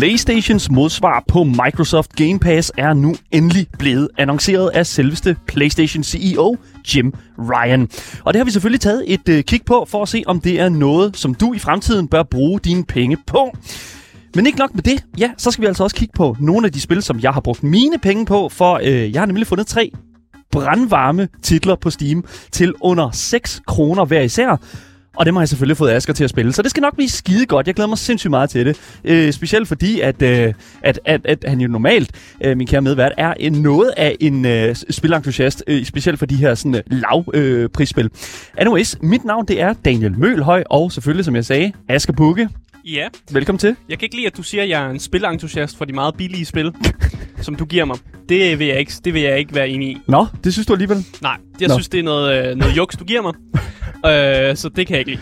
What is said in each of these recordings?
PlayStations modsvar på Microsoft Game Pass er nu endelig blevet annonceret af selveste PlayStation CEO Jim Ryan. Og det har vi selvfølgelig taget et øh, kig på for at se, om det er noget, som du i fremtiden bør bruge dine penge på. Men ikke nok med det, ja, så skal vi altså også kigge på nogle af de spil, som jeg har brugt mine penge på, for øh, jeg har nemlig fundet tre brandvarme titler på Steam til under 6 kroner hver især. Og det har jeg selvfølgelig fået Asger til at spille. Så det skal nok blive skide godt. Jeg glæder mig sindssygt meget til det. Øh, specielt fordi, at, øh, at, at, at han jo normalt, øh, min kære medvært, er en, noget af en øh, spilentusiast. Øh, specielt for de her sådan, øh, lav øh, prisspil. Anyways, mit navn det er Daniel Mølhøj, og selvfølgelig, som jeg sagde, Asger Bukke. Ja. Velkommen til. Jeg kan ikke lide, at du siger, at jeg er en spilentusiast for de meget billige spil, som du giver mig. Det vil jeg ikke, det vil jeg ikke være enig i. Nå, det synes du alligevel? Nej, jeg Nå. synes, det er noget, øh, noget juks, du giver mig. øh, så det kan jeg ikke lide.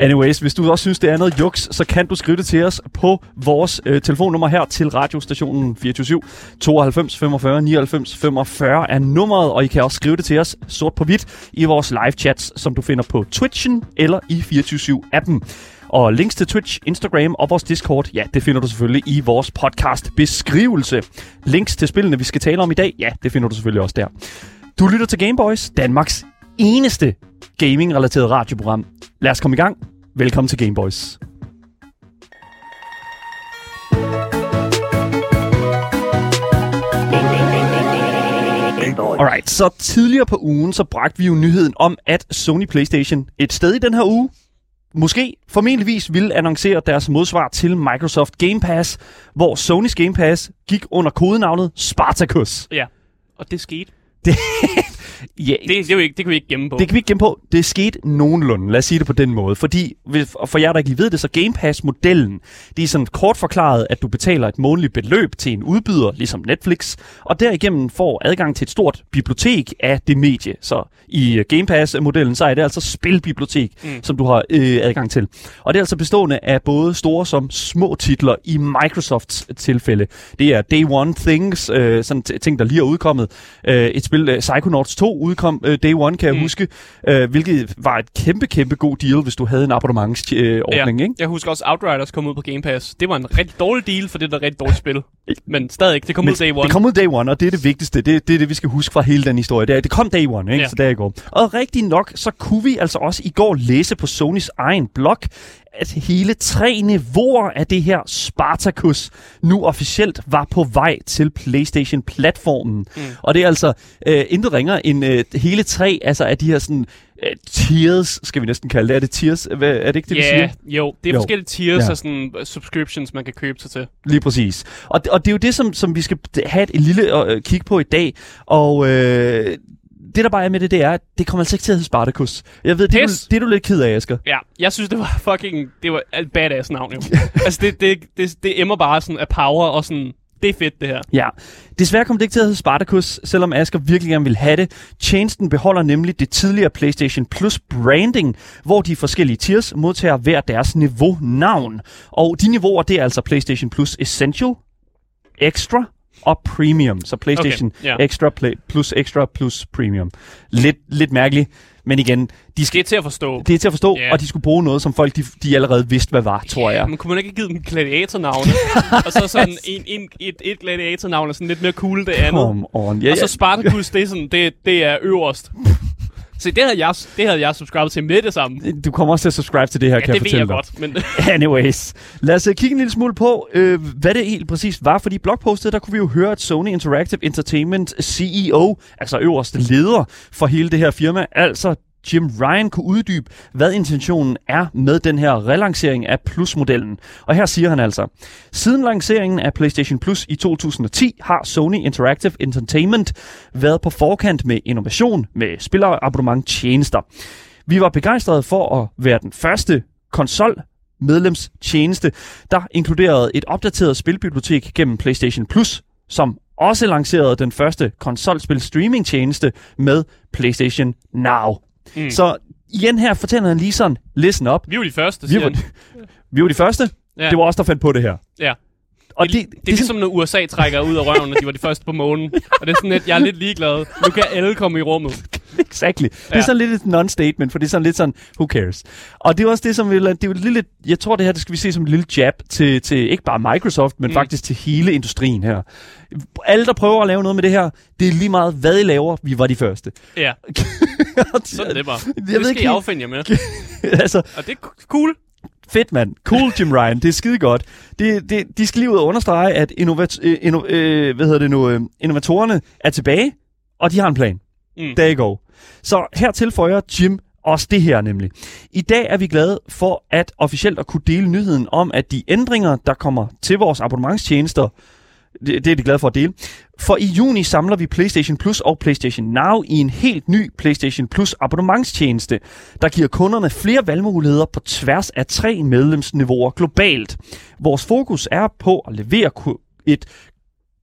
Anyways, hvis du også synes, det er noget juks, så kan du skrive det til os på vores øh, telefonnummer her til radiostationen 24 92 45 99 45 er nummeret, og I kan også skrive det til os sort på hvidt i vores live chats, som du finder på Twitchen eller i 24 appen. Og links til Twitch, Instagram og vores Discord, ja, det finder du selvfølgelig i vores podcast beskrivelse. Links til spillene, vi skal tale om i dag, ja, det finder du selvfølgelig også der. Du lytter til Gameboys, Danmarks eneste gaming-relateret radioprogram. Lad os komme i gang. Velkommen til Gameboys. Alright, så tidligere på ugen, så bragte vi jo nyheden om, at Sony PlayStation et sted i den her uge, måske formentligvis ville annoncere deres modsvar til Microsoft Game Pass, hvor Sonys Game Pass gik under kodenavnet Spartacus. Ja, og det skete. Det, ja, Det, det, er jo ikke, det kan vi ikke gemme på. det kan vi ikke gemme på. Det skete nogenlunde. Lad os sige det på den måde. Fordi, og for jer, der ikke lige ved det, så Game Pass-modellen, det er sådan kort forklaret, at du betaler et månedligt beløb til en udbyder, ligesom Netflix, og derigennem får adgang til et stort bibliotek af det medie. Så i øh, Game Pass-modellen, så er det altså spilbibliotek, mm. som du har øh, adgang til. Og det er altså bestående af både store som små titler i Microsofts tilfælde. Det er Day One Things, øh, sådan ting, der lige er udkommet. Øh, et spil, øh, Psychonauts 2, udkom øh, Day One, kan jeg Mm. huske, øh, hvilket var et kæmpe, kæmpe god deal, hvis du havde en abonnementsordning, øh, ordning, ikke? Jeg husker også Outriders kom ud på Game Pass. Det var en rigtig dårlig deal, for det er et rigtig dårligt spil. Men stadig, det kom Men ud day one. Det kom ud day one, og det er det vigtigste. Det, det er det, vi skal huske fra hele den historie. Det, er, det kom day one, ikke? Ja. Så der i går. Og rigtig nok, så kunne vi altså også i går læse på Sonys egen blog, at hele tre niveauer af det her Spartacus nu officielt var på vej til PlayStation-platformen. Mm. Og det er altså øh, intet ringer end øh, hele tre altså af de her sådan øh, tiers, skal vi næsten kalde det. Er det tiers? Hvad, er det ikke det, vi Ja, siger? jo. Det er Jo. forskellige tiers Ja. af sådan uh, subscriptions, man kan købe sig til. Lige præcis. Og, og det er jo det, som, som vi skal have et, et lille øh, kig på i dag. Og øh, det, der bare er med det, det er, at det kommer altså ikke til at hedde Spartacus. Jeg ved, det er, du, Pis. det er du lidt ked af, Asger. Ja, jeg synes, det var fucking... Det var et badass navn, jo. altså, det, det, det, det emmer bare sådan af power og sådan... Det er fedt, det her. Ja, desværre kommer det ikke til at hedde Spartacus, selvom Asger virkelig gerne vil have det. Tjenesten beholder nemlig det tidligere PlayStation Plus branding, hvor de forskellige tiers modtager hver deres niveau-navn. Og de niveauer, det er altså PlayStation Plus Essential, Extra og Premium. Så PlayStation Okay, ja. Extra play, plus Extra plus Premium. Lidt, lidt mærkeligt, men igen, de Det skal, er til at forstå. det er til at forstå, Ja. og de skulle bruge noget, som folk de, de allerede vidste, hvad var, tror jeg. Men kunne man ikke givet dem gladiatornavne? og så sådan en, en, et, et gladiatornavn er sådan lidt mere cool det andet. Come on. Ja, og så ja. Spartacus, det er, sådan, det, det er øverst. Så det havde jeg, det havde jeg subscribet til med det samme. Du kommer også til at subscribe til det her, Ja, kan det jeg ved fortælle jeg dig. godt, men Anyways, lad os uh, kigge en lille smule på, øh, hvad det helt præcis var. Fordi blogpostet, der kunne vi jo høre, at Sony Interactive Entertainment CEO, altså øverste leder for hele det her firma, altså Jim Ryan kunne uddybe, hvad intentionen er med den her relancering af Plus-modellen. Og her siger han altså, siden lanceringen af PlayStation Plus i 2010 har Sony Interactive Entertainment været på forkant med innovation med spillerabonnement tjenester. Vi var begejstrede for at være den første konsol medlemstjeneste, der inkluderede et opdateret spilbibliotek gennem PlayStation Plus, som også lancerede den første konsolspil streamingtjeneste med PlayStation Now. Mm. Så igen her fortæller han lige sådan, listen up. vi var de første, Vi var, han. vi var de første. Ja. Det var os, der fandt på det her. Ja. Og Det, det, det er ligesom, når USA trækker ud af røven, og de var de første på månen. Og det er sådan lidt, jeg er lidt ligeglad. Nu kan alle komme i rummet. exactly. Det er Ja. sådan lidt et non-statement, for det er sådan lidt sådan, who cares? Og det er også det, som vi, det er jo lille, jeg tror det her, det skal vi se som en lille jab til, til ikke bare Microsoft, men Mm. faktisk til hele industrien her. Alle, der prøver at lave noget med det her, det er lige meget, hvad I laver, vi var de første. Ja, sådan er det bare. Jeg det ved skal ikke I affinde jer med. altså, Og det er cool. Fedt, mand. Cool, Jim Ryan. Det er skide godt. Det, det, de skal lige ud og understrege, at innovat, øh, inno, øh, hvad hedder det nu, øh, innovatorerne er tilbage, og de har en plan. Mm. There you go. Så her tilføjer Jim også det her nemlig. I dag er vi glade for at officielt at kunne dele nyheden om, at de ændringer, der kommer til vores abonnementstjenester, det, det er de glade for at dele. For i juni samler vi PlayStation Plus og PlayStation Now i en helt ny PlayStation Plus abonnementstjeneste, der giver kunderne flere valgmuligheder på tværs af tre medlemsniveauer globalt. Vores fokus er på at levere et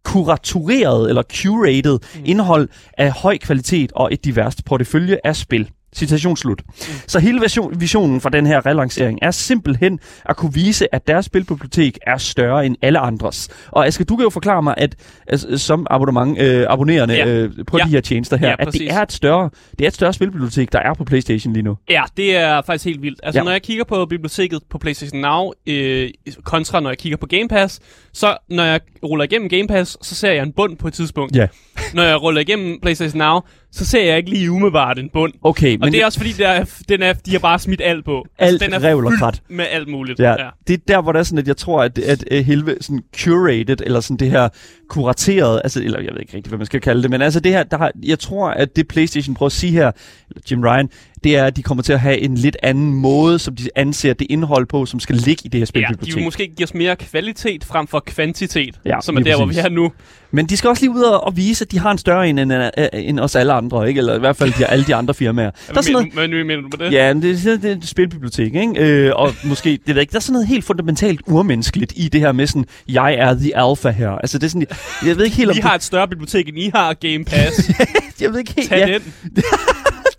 kuratoreret eller curated mm. indhold af høj kvalitet og et diverst portefølje af spil. Citationsslut. Mm. Så hele vision, visionen for den her relancering er simpelthen at kunne vise, at deres spilbibliotek er større end alle andres. Og Asger, du kan jo forklare mig, at altså, som abonnement, øh, abonnerende Ja. øh, på Ja. de her tjenester her, Ja, at det er, et større, det er et større spilbibliotek, der er på PlayStation lige nu. Ja, det er faktisk helt vildt. Altså, ja. når jeg kigger på biblioteket på PlayStation Now, øh, kontra når jeg kigger på Game Pass, så når jeg ruller igennem Game Pass, så ser jeg en bund på et tidspunkt. Ja. Når jeg ruller igennem PlayStation Now, så ser jeg ikke lige umiddelbart en bund. Okay, Og men det er også fordi, der er, den er, de har bare smidt alt på. Alt den er revl og krat. med alt muligt. Ja, ja, det er der, hvor det er sådan, at jeg tror, at, at, at hele sådan curated, eller sådan det her kurateret, altså, eller jeg ved ikke rigtig, hvad man skal kalde det, men altså det her, der har, jeg tror, at det PlayStation prøver at sige her, eller Jim Ryan, det er, at de kommer til at have en lidt anden måde, som de anser det indhold på, som skal ligge i det her Ja, de spilbibliotek. vil måske give os mere kvalitet frem for kvantitet, Ja, som er der, hvor præcis. vi er nu. Men de skal også lige ud og, og vise, at de har en større en end, end, end os alle andre, ikke? Eller i hvert fald de, alle de andre firmaer. Der er sådan noget, Hvad mener du med det? Ja, det, er- det er et spilbibliotek, ikke? Øh, og måske, det ved jeg ikke, der er sådan noget helt fundamentalt urmenneskeligt i det her med sådan, jeg er the alpha her. Altså det er sådan, jeg ved ikke helt om Vi har et større bibliotek, end I har Game Pass. det, jeg ved ikke helt, Tag ja, den.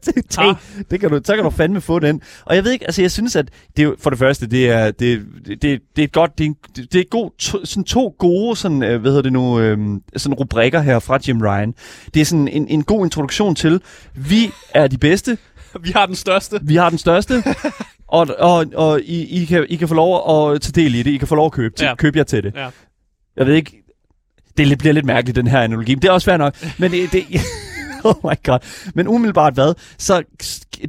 det, tag, det kan du, så kan du fandme få den. Og jeg ved ikke, altså jeg synes, at det er, for det første, det er, det, det, det er et godt, det er, det er god, to, sådan to gode, sådan, øh, hvad hedder det nu, øh, sådan rubrikker her fra Jim Ryan. Det er sådan en, en god introduktion til, vi er de bedste, Vi har den største. vi har den største, og, og, og I, I, kan, I kan få lov at tage del i det. I kan få lov at købe, til, Ja. købe jer til det. Ja. Jeg ved ikke, det bliver lidt mærkeligt, den her analogi. Men det er også fair nok. Men det, det oh my god. Men umiddelbart hvad? Så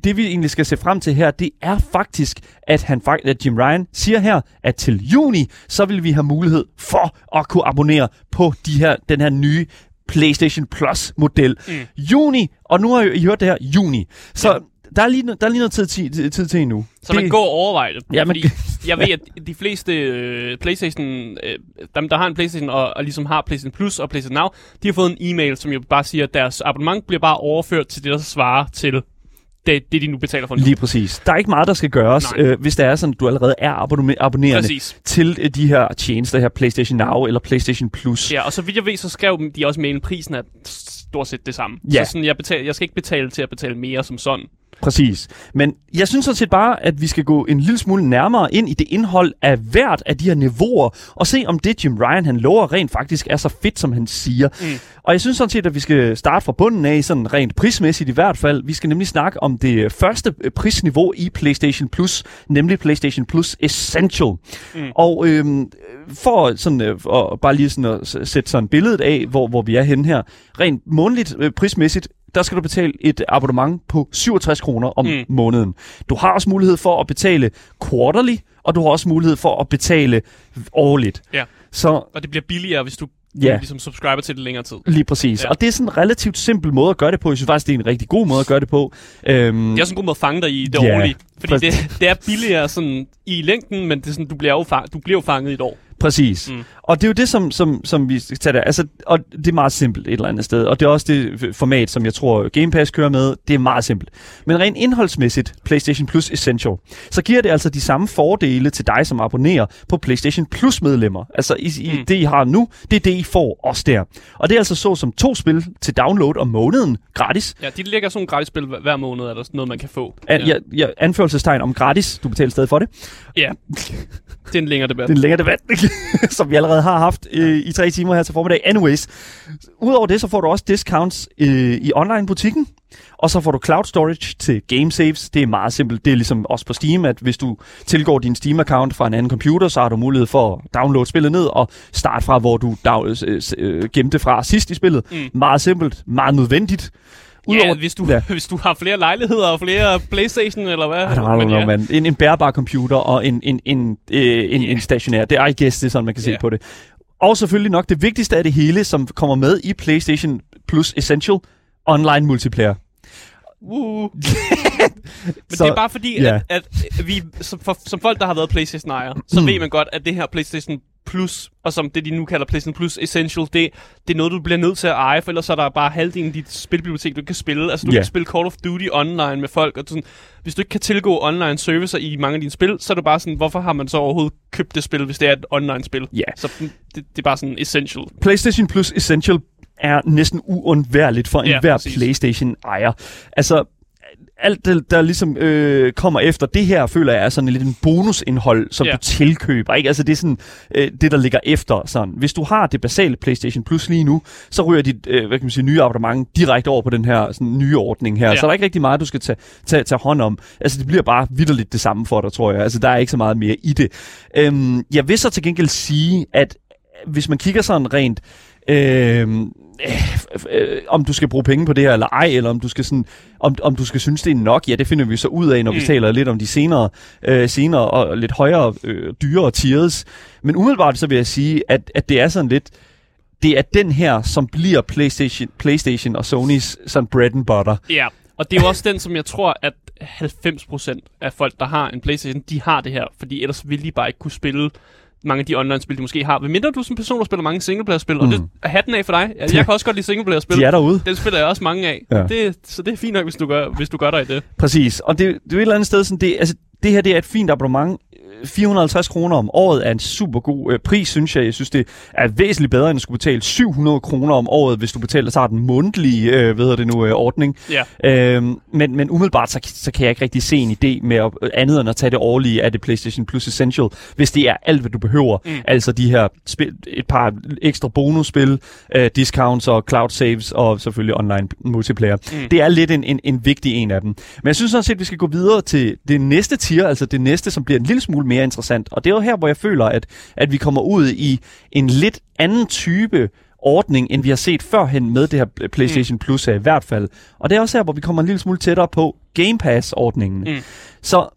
det vi egentlig skal se frem til her, det er faktisk, at, han, at Jim Ryan siger her, at til juni, så vil vi have mulighed for at kunne abonnere på de her, den her nye PlayStation Plus model. Mm. Juni, og nu har I hørt det her, juni. Så Ja. Der, er lige, no- der er lige noget tid, tid, tid til endnu. Så man går og overvejer det. Ja, Fordi jeg ved, at de fleste øh, PlayStation, øh, dem der har en PlayStation og, og ligesom har PlayStation Plus og PlayStation Now, de har fået en e-mail, som jo bare siger, at deres abonnement bliver bare overført til det, der svarer til det, det de nu betaler for nu. Lige præcis. Der er ikke meget, der skal gøres, Nej. øh, hvis det er sådan, at du allerede er abonne- abonnerende Præcis. til øh, de her tjenester her, PlayStation Now eller PlayStation Plus. Ja, og så vidt jeg ved, så skrev de også med en prisen er stort set det samme. Ja. Så sådan, jeg, betal, jeg skal ikke betale til at betale mere som sådan. Præcis. Men jeg synes sådan set bare, at vi skal gå en lille smule nærmere ind i det indhold af hvert af de her niveauer, og se om det Jim Ryan han lover rent faktisk er så fedt, som han siger. Mm. Og jeg synes sådan set, at vi skal starte fra bunden af, sådan rent prismæssigt i hvert fald. Vi skal nemlig snakke om det første øh, prisniveau i PlayStation Plus, nemlig PlayStation Plus Essential. Mm. Og øhm, for sådan, øh, og bare lige sådan at sætte sådan billedet af, hvor, hvor vi er henne her, rent månedligt øh, prismæssigt, der skal du betale et abonnement på 67 kroner om Mm. måneden. Du har også mulighed for at betale quarterly, og du har også mulighed for at betale årligt. Ja. Så Og det bliver billigere, hvis du Ja. ligesom subscriber til det længere tid. lige præcis. Ja. Og det er sådan en relativt simpel måde at gøre det på. Jeg synes faktisk, det er en rigtig god måde at gøre det på. Øhm, Det er også en god måde at fange dig i det Ja, årlige. Fordi præcis. det, det er billigere sådan i længden, men det er sådan, du bliver jo, fang, du bliver jo fanget i et år. Præcis. Mm. Og det er jo det, som, som, som vi skal tage der. Altså, og det er meget simpelt et eller andet sted. Og det er også det format, som jeg tror Game Pass kører med. Det er meget simpelt. Men rent indholdsmæssigt, PlayStation Plus Essential, så giver det altså de samme fordele til dig, som abonnerer på PlayStation Plus medlemmer. Altså i, i, Mm. det, I har nu, det er det, I får også der. Og det er altså så som to spil til download om måneden, gratis. Ja, de lægger sådan nogle gratis spil hver- måned, er der sådan noget, man kan få. An, ja. Ja, anførselstegn om gratis. Du betaler stadig for det. ja. det er en længere debat. Det er en længere debat, som vi allerede har haft øh, i tre timer her til formiddag. Anyways, udover det, så får du også discounts øh, i online-butikken. Og så får du cloud storage til game saves. Det er meget simpelt. Det er ligesom også på Steam, at hvis du tilgår din Steam-account fra en anden computer, så har du mulighed for at downloade spillet ned og starte fra, hvor du down- øh, øh, gemte fra sidst i spillet. Mm. Meget simpelt, meget nødvendigt. Udover, ja, hvis du, ja. hvis du har flere lejligheder og flere Playstation, eller hvad? I don't, know, man. En, en bærbar computer og en, en, en, øh, en, yeah. en stationær. Det er, I guess, det er sådan, man kan se yeah. på det. Og selvfølgelig nok det vigtigste af det hele, som kommer med i PlayStation Plus Essential, online multiplayer. Men så, det er bare fordi, yeah. at, at vi, som, for, som folk, der har været Playstation-ejere, så mm. ved man godt, at det her Playstation Plus, og som det de nu kalder PlayStation Plus Essential, det, det er noget, du bliver nødt til at eje, for ellers er der bare halvdelen af dit spilbibliotek, du kan spille. Altså, du yeah. kan spille Call of Duty online med folk, og sådan, hvis du ikke kan tilgå online servicer i mange af dine spil, så er det bare sådan, hvorfor har man så overhovedet købt det spil, hvis det er et online-spil? Yeah. Så det, det er bare sådan essential. PlayStation Plus Essential er næsten uundværligt for enhver ja, PlayStation-ejer. Altså, alt det, der ligesom øh, kommer efter det her, føler jeg er sådan lidt en bonusindhold, som ja. du tilkøber. Ikke? Altså det er sådan øh, det, der ligger efter. Sådan. Hvis du har det basale PlayStation Plus lige nu, så ryger dit øh, hvad kan man sige, nye abonnement direkte over på den her sådan, nye ordning her. Ja. Så der er ikke rigtig meget, du skal tage, tage, tage hånd om. Altså det bliver bare vidderligt det samme for dig, tror jeg. Altså der er ikke så meget mere i det. Øhm, jeg vil så til gengæld sige, at hvis man kigger sådan rent øh, øh, øh, om du skal bruge penge på det her eller ej, eller om du skal sådan, om, om du skal synes det er nok, ja, det finder vi så ud af, når mm. vi taler lidt om de senere, øh, senere og lidt højere, øh, dyrere tiers. Men umiddelbart så vil jeg sige, at, at det er sådan lidt, det er den her, som bliver PlayStation, PlayStation og Sonys sådan bread and butter. Ja, og det er jo også den, som jeg tror, at 90% af folk, der har en PlayStation, de har det her, fordi ellers ville de bare ikke kunne spille mange af de online-spil, de måske har. Hvad mindre du som person, der spiller mange singleplayer-spil, mm. og det er hatten af for dig. Jeg, jeg kan også godt lide singleplayer-spil. De er derude. Den spiller jeg også mange af. Ja. Det, så det er fint nok, hvis du gør, hvis du gør dig i det. Præcis. Og det, det er et eller andet sted, sådan, det, altså, det her det er et fint abonnement. 450 kroner om året er en super god øh, pris, synes jeg. Jeg synes, det er væsentligt bedre, end at skulle betale 700 kroner om året, hvis du betaler så den mundtlige øh, hvad det nu, øh, ordning. Ja. Øhm, men, men umiddelbart, så, så kan jeg ikke rigtig se en idé med at, andet end at tage det årlige af det PlayStation Plus Essential, hvis det er alt, hvad du behøver. Mm. Altså de her spil, et par ekstra bonusspil, øh, discounts og cloud saves og selvfølgelig online multiplayer. Mm. Det er lidt en, en, en vigtig en af dem. Men jeg synes sådan set, at vi skal gå videre til det næste tier, altså det næste, som bliver en lille smule mere interessant. Og det er jo her, hvor jeg føler, at, at vi kommer ud i en lidt anden type ordning, end vi har set førhen med det her PlayStation mm. Plus i hvert fald. Og det er også her, hvor vi kommer en lille smule tættere på Game Pass-ordningen. Mm. Så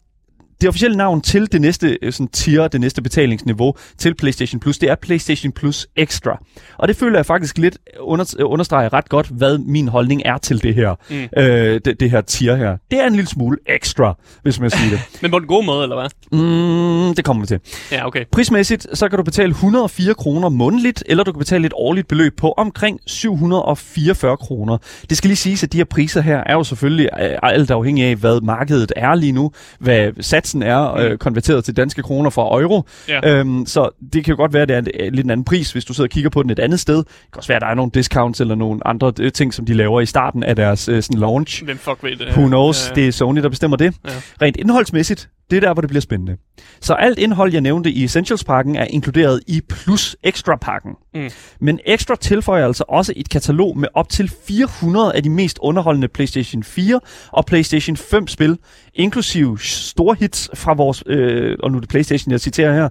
det officielle navn til det næste øh, sådan, tier, det næste betalingsniveau til PlayStation Plus, det er PlayStation Plus Extra. Og det føler jeg faktisk lidt under, understreger ret godt, hvad min holdning er til det her, mm. øh, det, det her tier her. Det er en lille smule ekstra, hvis man siger det. Men på den gode måde, eller hvad? Mm, det kommer vi til. Ja, okay. Prismæssigt, så kan du betale 104 kroner månedligt, eller du kan betale et årligt beløb på omkring 744 kroner. Det skal lige siges, at de her priser her er jo selvfølgelig øh, alt afhængig af, hvad markedet er lige nu, hvad sats satsen er øh, mm. konverteret til danske kroner fra euro. Ja. Øhm, så det kan jo godt være, at det er en, en lidt en anden pris, hvis du sidder og kigger på den et andet sted. Det kan også være, at der er nogle discounts eller nogle andre øh, ting, som de laver i starten af deres øh, sådan launch. Hvem fuck ved det? Who knows? Ja, ja. Det er Sony, der bestemmer det. Ja. Rent indholdsmæssigt, det er der, hvor det bliver spændende. Så alt indhold, jeg nævnte i Essentials-pakken, er inkluderet i Plus Extra-pakken. Mm. Men Extra tilføjer altså også et katalog med op til 400 af de mest underholdende PlayStation 4 og PlayStation 5 spil, inklusive store hits fra vores, øh, og nu er det PlayStation, jeg citerer her,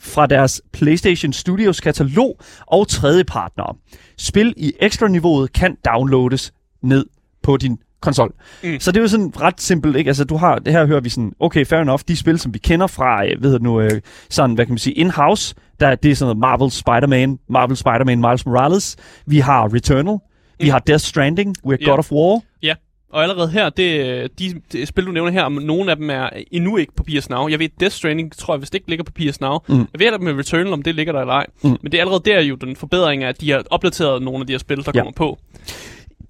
fra deres PlayStation Studios katalog og tredjepartnere. Spil i ekstra-niveauet kan downloades ned på din konsol. Mm. Så det er jo sådan ret simpelt, ikke? Altså, du har, det her hører vi sådan, okay, fair enough, de spil, som vi kender fra, øh, ved nu, øh, sådan, hvad kan man sige, in-house, der, det er sådan noget Marvel Spider-Man, Marvel Spider-Man Miles Morales, vi har Returnal, mm. vi har Death Stranding, We're yeah. God of War. Ja, og allerede her, det, de, de spil, du nævner her, nogle af dem er endnu ikke på PS Now. Jeg ved, Death Stranding, tror jeg, hvis det ikke ligger på PS Now. Mm. Jeg ved at med Returnal, om det ligger der eller ej. Mm. Men det er allerede der jo den forbedring af, at de har opdateret nogle af de her spil, der ja. kommer på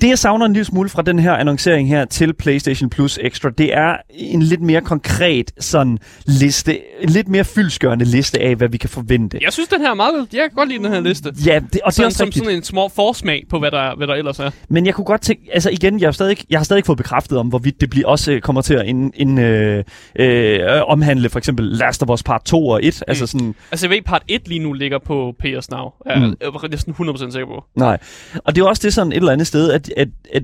Det, jeg savner en lille smule fra den her annoncering her til PlayStation Plus Extra, det er en lidt mere konkret sådan liste, en lidt mere fyldskørende liste af, hvad vi kan forvente. Jeg synes, den her er meget... Jeg kan godt lide den her liste. Ja, det, og det er Sådan, også som rigtigt. sådan en små forsmag på, hvad der, hvad der ellers er. Men jeg kunne godt tænke, altså igen, jeg har stadig, jeg har stadig ikke fået bekræftet om, hvorvidt det bliver også kommer til at ind, ind, øh, øh, omhandle for eksempel Last of Us Part 2 og 1. Mm. Altså sådan, Altså, jeg ved, part 1 lige nu ligger på PS Now. Jeg er mm. næsten 100% sikker på. nej. Og det er også det sådan et eller andet sted, at, at, at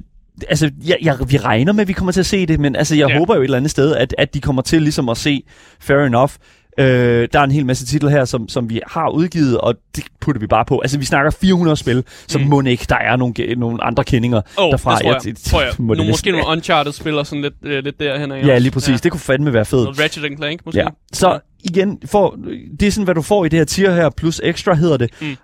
Altså, jeg, jeg, vi regner med, at vi kommer til at se det, men altså, jeg Ja. håber jo et eller andet sted, at, at de kommer til ligesom at se Fair Enough. Øh, der er en hel masse titler her, som, som vi har udgivet, og det putter vi bare på. Altså, vi snakker 400 spil, så Mm. må ikke, der er nogle, nogle andre kendinger oh, derfra. det tror jeg. Jeg- tror jeg. må Nogle, måske nogle Uncharted-spil og sådan lidt, øh, lidt derhen. Ja, lige præcis. Ja. Det kunne fandme være fedt. Noget Ratchet and Clank, måske. Ja. Så igen, for, det er sådan, hvad du får i det her tier her, plus ekstra hedder det. Mm.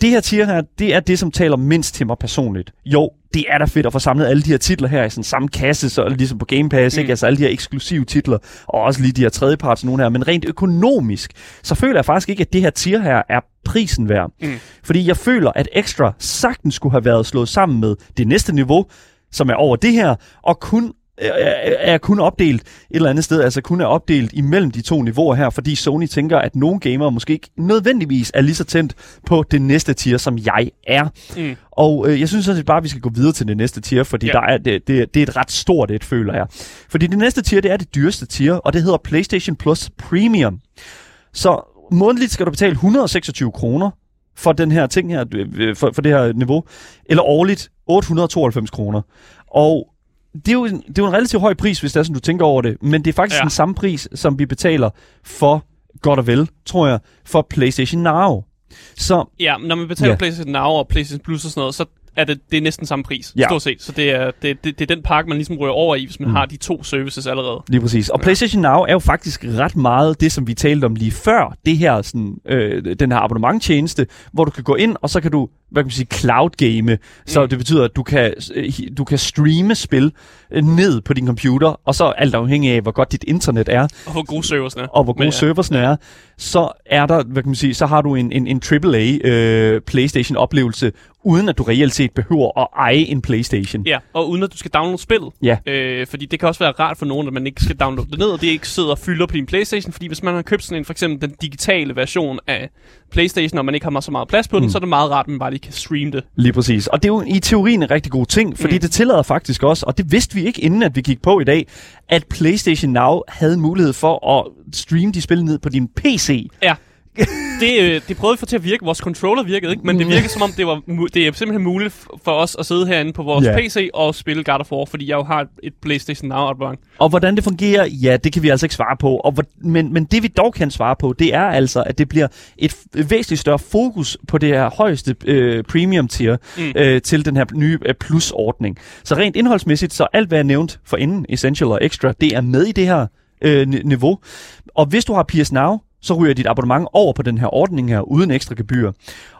Det her tier her, det er det, som taler mindst til mig personligt. Jo, det er da fedt at få samlet alle de her titler her i sådan samme kasse, så ligesom på Game Pass, Mm. ikke? Altså alle de her eksklusive titler, og også lige de her tredjeparts nogle her. Men rent økonomisk, så føler jeg faktisk ikke, at det her tier her er prisen værd. Mm. Fordi jeg føler, at Extra sagtens skulle have været slået sammen med det næste niveau, som er over det her, og kun er, er kun opdelt et eller andet sted, altså kun er opdelt imellem de to niveauer her, fordi Sony tænker, at nogle gamere måske ikke nødvendigvis er lige så tændt på det næste tier, som jeg er. Mm. Og øh, jeg synes sådan set bare, at vi skal gå videre til det næste tier, fordi Ja. der er, det, det, det er et ret stort et, føler jeg. Fordi det næste tier, det er det dyreste tier, og det hedder PlayStation Plus Premium. Så månedligt skal du betale 126 kroner for den her ting her, øh, for, for det her niveau, eller årligt 892 kroner. Og det er, jo en, det er jo en relativt høj pris, hvis det er sådan, du tænker over det, men det er faktisk Ja. den samme pris, som vi betaler for, godt og vel, tror jeg, for PlayStation Now. Så Ja, når man betaler Ja. PlayStation Now og PlayStation Plus og sådan noget, så er det, det er næsten samme pris, Ja. stort set. Så det er, det, det, det er den pakke, man ligesom rører over i, hvis man mm. har de to services allerede. Lige præcis. Og PlayStation Now er jo faktisk ret meget det, som vi talte om lige før. Det her, sådan, øh, den her abonnementtjeneste, hvor du kan gå ind, og så kan du, hvad kan man sige, cloud game. Så Mm. det betyder, at du kan, øh, du kan streame spil øh, ned på din computer, og så alt afhængig af, hvor godt dit internet er, Og hvor gode servers er. og hvor gode Men, ja. serversne er, så er der, hvad kan man sige, så har du en, en, en AAA øh, PlayStation-oplevelse, uden at du reelt set behøver at eje en PlayStation. Ja, og uden at du skal downloade spillet. Ja. Øh, fordi det kan også være rart for nogen, at man ikke skal downloade det ned, og det ikke sidder og fylder på din Playstation. Fordi hvis man har købt sådan en, for eksempel den digitale version af Playstation, og man ikke har så meget plads på den, Mm. så er det meget rart, at man bare lige kan streame det. Lige præcis. Og det er jo i teorien en rigtig god ting, fordi mm. det tillader faktisk også, og det vidste vi ikke inden at vi gik på i dag, at PlayStation Now havde mulighed for at streame de spil ned på din PC. Ja. det, øh, det prøvede vi at få til at virke. Vores controller virkede ikke, men det virkede som om, det, var det er simpelthen muligt for os at sidde herinde på vores Ja. PC og spille God of War, fordi jeg jo har et, PlayStation Now abonnement. Og hvordan det fungerer, ja, det kan vi altså ikke svare på. Og hvor, men, men det vi dog kan svare på, det er altså, at det bliver et væsentligt større fokus på det her højeste øh, premium tier Mm. øh, til den her nye øh, plus-ordning. Så rent indholdsmæssigt, så alt hvad jeg nævnt for inden, Essential og Extra, det er med i det her øh, ni- niveau. Og hvis du har PS Now, så ryger dit abonnement over på den her ordning her, uden ekstra gebyr.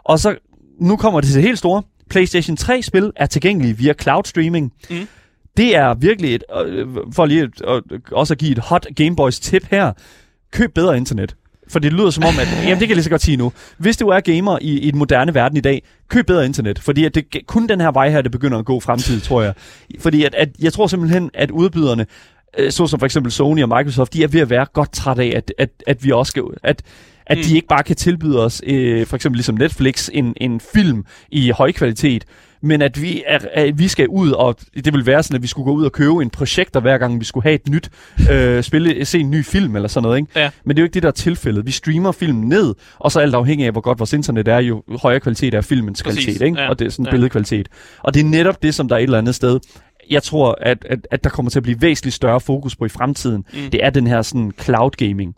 Og så, nu kommer det til det helt store. PlayStation 3-spil er tilgængelige via cloud streaming. Mm. Det er virkelig et, øh, for lige og, også at give et hot Gameboys tip her. Køb bedre internet. For det lyder som om, at, jamen det kan jeg lige så godt sige nu. Hvis du er gamer i, i den moderne verden i dag, køb bedre internet. Fordi at det kun den her vej her, det begynder at gå fremtid, tror jeg. Fordi at, at jeg tror simpelthen, at udbyderne, øh, såsom for eksempel Sony og Microsoft, de er ved at være godt træt af, at, at, at vi også skal, at, at Mm. de ikke bare kan tilbyde os, øh, for eksempel ligesom Netflix, en, en film i høj kvalitet, men at vi, er, at vi skal ud, og det vil være sådan, at vi skulle gå ud og købe en projekter, hver gang vi skulle have et nyt, øh, spille, se en ny film eller sådan noget. Ikke? Ja. Men det er jo ikke det, der er tilfældet. Vi streamer filmen ned, og så alt afhængig af, hvor godt vores internet er, jo højere kvalitet er filmens Præcis. kvalitet, ikke? Ja. og det er sådan Ja. billedkvalitet. Og det er netop det, som der er et eller andet sted, jeg tror, at, at, at der kommer til at blive væsentligt større fokus på i fremtiden. Mm. Det er den her sådan cloud gaming.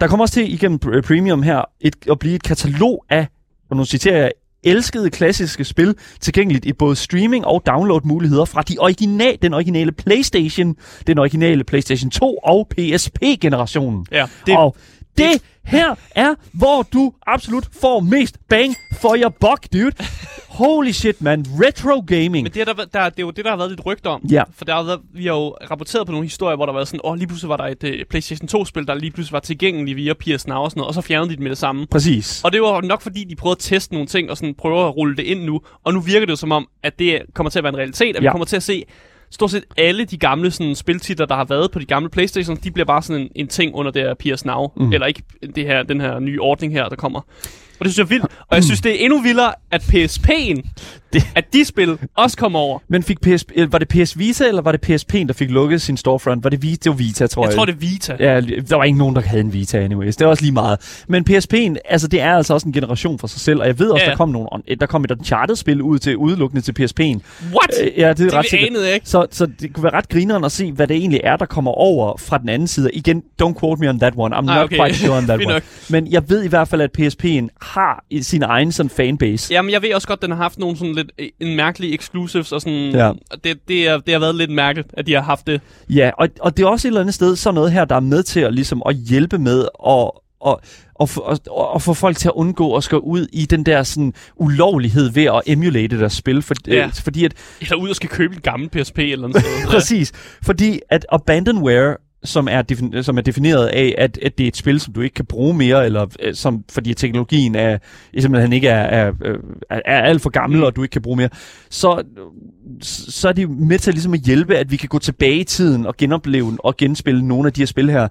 Der kommer også til igennem pr- Premium her et, at blive et katalog af, og nu citerer jeg, elskede klassiske spil tilgængeligt i både streaming og download muligheder fra de original, den originale PlayStation, den originale PlayStation 2 og PSP-generationen. Ja, Det... det, Og Det her er, hvor du absolut får mest bang for your buck, dude. Holy shit, man. Retro gaming. Men det er, der, der, det er jo det, der har været lidt rygter om. Ja. For der har været, vi har jo rapporteret på nogle historier, hvor der har været sådan, åh, oh, lige pludselig var der et uh, PlayStation 2-spil, der lige pludselig var tilgængeligt via PS Now og sådan noget, og så fjernede de det med det samme. Præcis. Og det var nok fordi, de prøvede at teste nogle ting, og sådan prøver at rulle det ind nu. Og nu virker det jo som om, at det kommer til at være en realitet, at ja. vi kommer til at se stort set alle de gamle sådan, spiltitler, der har været på de gamle Playstation, de bliver bare sådan en, en ting under det her PS Now. Mm. Eller ikke det her, den her nye ordning her, der kommer. Og det synes jeg er vildt. Og jeg synes, det er endnu vildere, at PSP'en, Det- at de spil også kommer over. Men fik PS, øh, var det PS Vita, eller var det PSP'en, der fik lukket sin storefront? Var det Vita? Det var Vita, tror jeg. Jeg tror, det er Vita. Ja, der var ikke nogen, der havde en Vita anyways. Det er også lige meget. Men PSP'en, altså det er altså også en generation for sig selv, og jeg ved også, Ja, der kom nogle, der kom et Uncharted-spil ud til udelukkende til PSP'en. What? Øh, ja, det er det ret sikkert. anede ikke. Så, så det kunne være ret grineren at se, hvad det egentlig er, der kommer over fra den anden side. Igen, don't quote me on that one. I'm Ah, not okay. quite sure on that one. nok. Men jeg ved i hvert fald, at PSP'en har sin egen sådan fanbase. Jamen, jeg ved også godt, at den har haft nogle sådan lidt øh, en mærkelig exclusives, og sådan, Ja. det, det, er, det har været lidt mærkeligt, at de har haft det. Ja, og, og det er også et eller andet sted sådan noget her, der er med til at, ligesom, at hjælpe med at, og, og, og, og, få folk til at undgå at skal ud i den der sådan ulovlighed ved at emulate deres spil. For, Ja. øh, fordi at, Eller ud og skal købe en gammel PSP eller noget. Præcis. Fordi at abandonware, som er, defin- som er defineret af, at, at det er et spil, som du ikke kan bruge mere, eller øh, som, fordi teknologien er, simpelthen ikke er, er, øh, er, er alt for gammel, Mm. og du ikke kan bruge mere, så, så er de med til ligesom at hjælpe, at vi kan gå tilbage i tiden og genopleve og genspille nogle af de her spil her.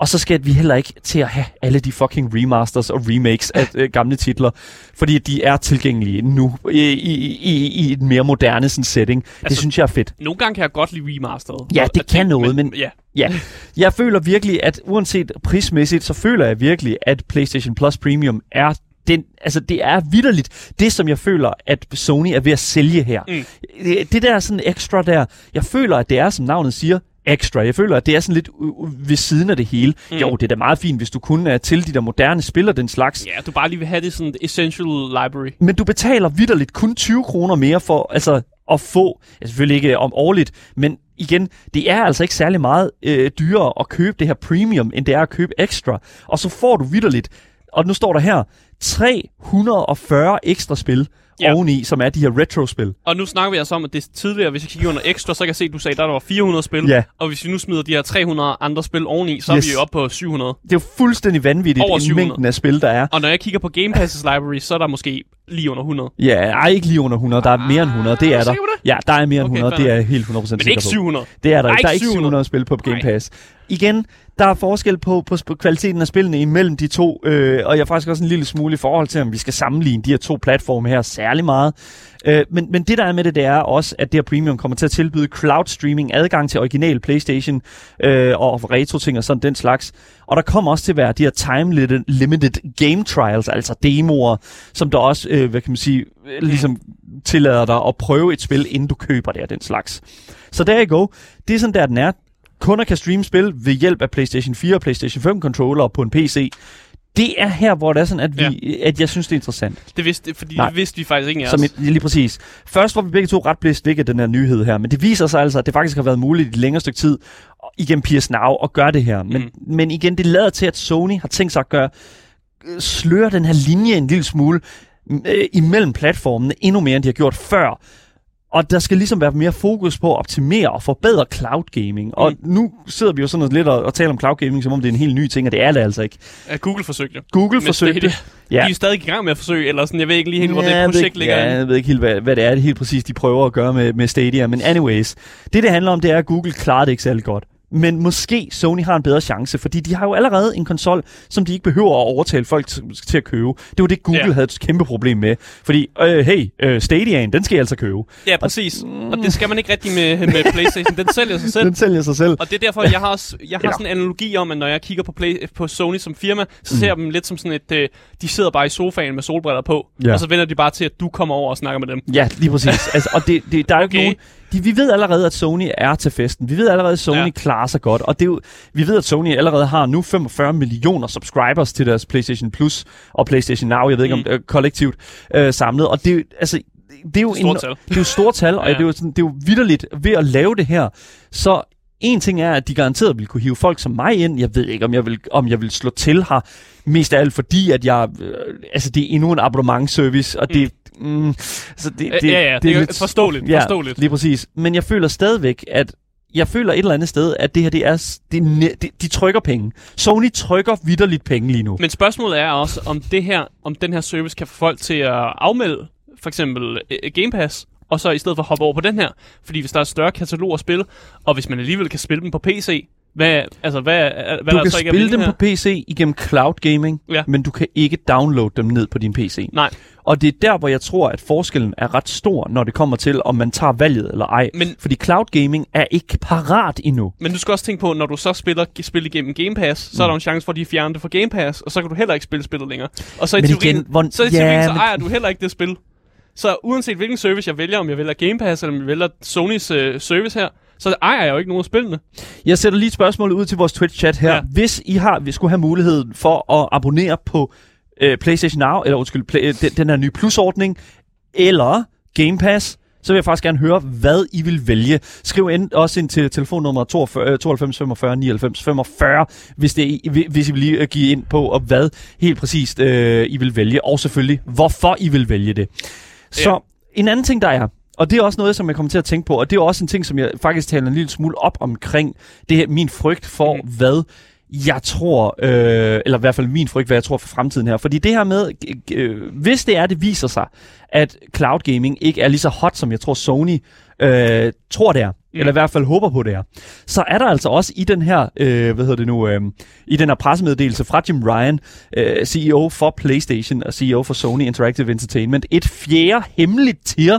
Og så skal vi heller ikke til at have alle de fucking remasters og remakes af øh, gamle titler, fordi de er tilgængelige nu i, i, i, i et mere moderne sådan, setting. Altså, det synes jeg er fedt. Nogle gange kan jeg godt lide remasteret. Ja, det kan ting- noget, men- Ja, Ja, jeg føler virkelig, at uanset prismæssigt, så føler jeg virkelig, at PlayStation Plus Premium er den, altså det er vidderligt det, som jeg føler, at Sony er ved at sælge her. Mm. Det, det der sådan ekstra der, jeg føler, at det er, som navnet siger, ekstra. Jeg føler, at det er sådan lidt ved siden af det hele. Mm. Jo, det er da meget fint, hvis du kun er til de der moderne spiller den slags. ja, du bare lige vil have det sådan et essential library. Men du betaler vidderligt kun 20 kroner mere for altså, at få, ja, selvfølgelig ikke om årligt, men igen, det er altså ikke særlig meget øh, dyrere at købe det her premium, end det er at købe ekstra. Og så får du vidderligt, og nu står der her, 340 ekstra spil Ja. oveni, som er de her retro-spil. Og nu snakker vi altså om, at det er tidligere, hvis jeg kigger under ekstra, så kan jeg se, at du sagde, at der var 400 spil. Ja. Og hvis vi nu smider de her 300 andre spil oveni, så yes. er vi jo oppe på 700. Det er jo fuldstændig vanvittigt, Over en 700. mængden af spil, der er. Og når jeg kigger på Game Passes library, så er der måske lige under 100. Ja, ej, ikke lige under 100, der er mere end 100, det er du der. Ja, der er mere end Okay, 100, fair det er jeg helt 100% Men sikker ikke på. 700. Det er der Der er ikke. Der er ikke ikke 700 spil på Game. Pass. Igen, der er forskel på, på, på kvaliteten af spillene imellem de to, øh, og jeg er faktisk også en lille smule i forhold til, om vi skal sammenligne de her to platforme her særlig meget. Øh, men, men det der er med det, det er også, at det her Premium kommer til at tilbyde cloud streaming, adgang til original PlayStation øh, og retro ting og sådan den slags. Og der kommer også til at være de her time limited game trials, altså demoer, som der også, øh, hvad kan man sige, ligesom tillader dig at prøve et spil, inden du køber det og den slags. Så der er go. Det er sådan der, den er. Kunder kan streame spil ved hjælp af PlayStation 4 og PlayStation 5 controller på en PC. Det er her, hvor det er sådan, at, vi, ja. at jeg synes, det er interessant. Det vidste, fordi Nej. det vidste vi faktisk ikke Som lige præcis. Først var vi begge to ret blæst væk af den her nyhed her, men det viser sig altså, at det faktisk har været muligt i et længere stykke tid igennem PS Now at gøre det her. Men, Mm. men igen, det lader til, at Sony har tænkt sig at gøre sløre den her linje en lille smule øh, imellem platformene endnu mere, end de har gjort før. Og der skal ligesom være mere fokus på at optimere og forbedre cloud gaming. Og nu sidder vi jo sådan lidt og, og taler om cloud gaming, som om det er en helt ny ting, og det er det altså ikke. Ja, Google forsøgte jo. Google Med forsøgte Stadia. Ja. De er jo stadig i gang med at forsøge, eller sådan, jeg ved ikke lige helt, hvor Ja, det jeg ved projekt ikke- ligger Ja, jeg ved ikke helt, hvad, hvad det er, det helt præcis, de prøver at gøre med, med Stadia. Men anyways, det det handler om, det er, at Google klarer det ikke særlig godt. Men måske Sony har en bedre chance, fordi de har jo allerede en konsol, som de ikke behøver at overtale folk til, til at købe. Det var det, Google Ja. havde et kæmpe problem med. Fordi, øh, hey, øh, Stadiaen, den skal jeg altså købe. Ja, præcis. Og det skal man ikke rigtig med, med Playstation. Den sælger sig selv. Den sælger sig selv. Og det er derfor, jeg har, også, jeg har Eller- sådan en analogi om, at når jeg kigger på, Play, på Sony som firma, så ser jeg dem lidt som sådan et, øh, de sidder bare i sofaen med solbriller på, Ja. og så vender de bare til, at du kommer over og snakker med dem. Ja, lige præcis. altså, og det, det, der er jo Okay. ikke nogen... De, vi ved allerede, at Sony er til festen. Vi ved allerede, at Sony Ja. klarer sig godt. Og det er jo, vi ved, at Sony allerede har nu 45 millioner subscribers til deres PlayStation Plus og PlayStation Now. Jeg ved ikke, Mm. om det er kollektivt øh, samlet. Og det, er altså, det er jo Stort en, tal. det er jo et stort tal, og Ja. det, er jo sådan, det er jo vidderligt ved at lave det her. Så en ting er, at de garanteret vil kunne hive folk som mig ind. Jeg ved ikke, om jeg vil, om jeg vil slå til her. Mest af alt fordi, at jeg... Øh, altså, det er endnu en abonnementservice, og det... Mm, altså det, det, ja, ja, det, det er lidt, forståeligt, ja, forståeligt. lige præcis. Men jeg føler stadigvæk, at jeg føler et eller andet sted, at det her, det er, det, de, de trykker penge. Sony trykker vidderligt penge lige nu. Men spørgsmålet er også, om det her, om den her service kan få folk til at afmelde for eksempel uh, Game Pass, og så i stedet for hoppe over på den her. Fordi hvis der er et større katalog at spille, og hvis man alligevel kan spille dem på PC, hvad, altså, hvad, hvad du kan så spille dem her? på PC igennem cloud gaming, Ja. men du kan ikke downloade dem ned på din PC. Nej, Og det er der, hvor jeg tror, at forskellen er ret stor, når det kommer til, om man tager valget eller ej. Men- Fordi cloud gaming er ikke parat endnu. men du skal også tænke på, når du så spiller spil igennem Game Pass, så er der en chance for, at de fjerner det fra Game Pass, og så kan du heller ikke spille spillet længere. Og så i Men teorien, igen, hvor- så, i ja, teorien, så men- ejer du heller ikke det spil. Så uanset hvilken service jeg vælger, om jeg vælger Game Pass, eller om jeg vælger Sonys øh, service her, så ejer jeg jo ikke nogen af spillene. Jeg sætter lige et spørgsmål ud til vores Twitch-chat her. Ja. Hvis I har, vi skulle have mulighed for at abonnere på øh, PlayStation Now, eller undskyld, play, øh, den, den her nye plusordning, eller Game Pass, så vil jeg faktisk gerne høre, hvad I vil vælge. Skriv ind også ind til telefonnummer 42, øh, 92 45 99 45, hvis, det, hvis I vil lige øh, give ind på, og hvad helt præcist øh, I vil vælge, og selvfølgelig, hvorfor I vil vælge det. Så Ja. en anden ting, der er, og det er også noget, som jeg kommer til at tænke på, og det er også en ting, som jeg faktisk taler en lille smule op omkring, det her, min frygt for, mm. hvad jeg tror, øh, eller i hvert fald min frygt, hvad jeg tror for fremtiden her. Fordi det her med, øh, hvis det er, det viser sig, at cloud gaming ikke er lige så hot, som jeg tror Sony øh, tror det er, mm. eller i hvert fald håber på det er, så er der altså også i den her, øh, hvad hedder det nu, øh, i den her pressemeddelelse fra Jim Ryan, øh, CEO for PlayStation og CEO for Sony Interactive Entertainment, et fjerde hemmeligt tier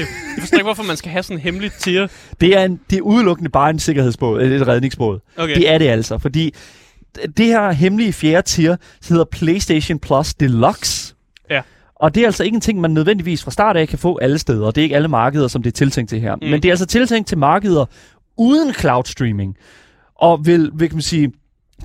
Jeg forstår ikke, hvorfor man skal have sådan en hemmelig tier. Det er, en, det er udelukkende bare en sikkerhedsbåd, et redningsbåd. Okay. Det er det altså, fordi det her hemmelige fjerde tier hedder PlayStation Plus Deluxe. Ja. Og det er altså ikke en ting, man nødvendigvis fra start af kan få alle steder. Det er ikke alle markeder, som det er tiltænkt til her. Mm. Men det er altså tiltænkt til markeder uden cloud streaming. Og vil, vil kan man sige,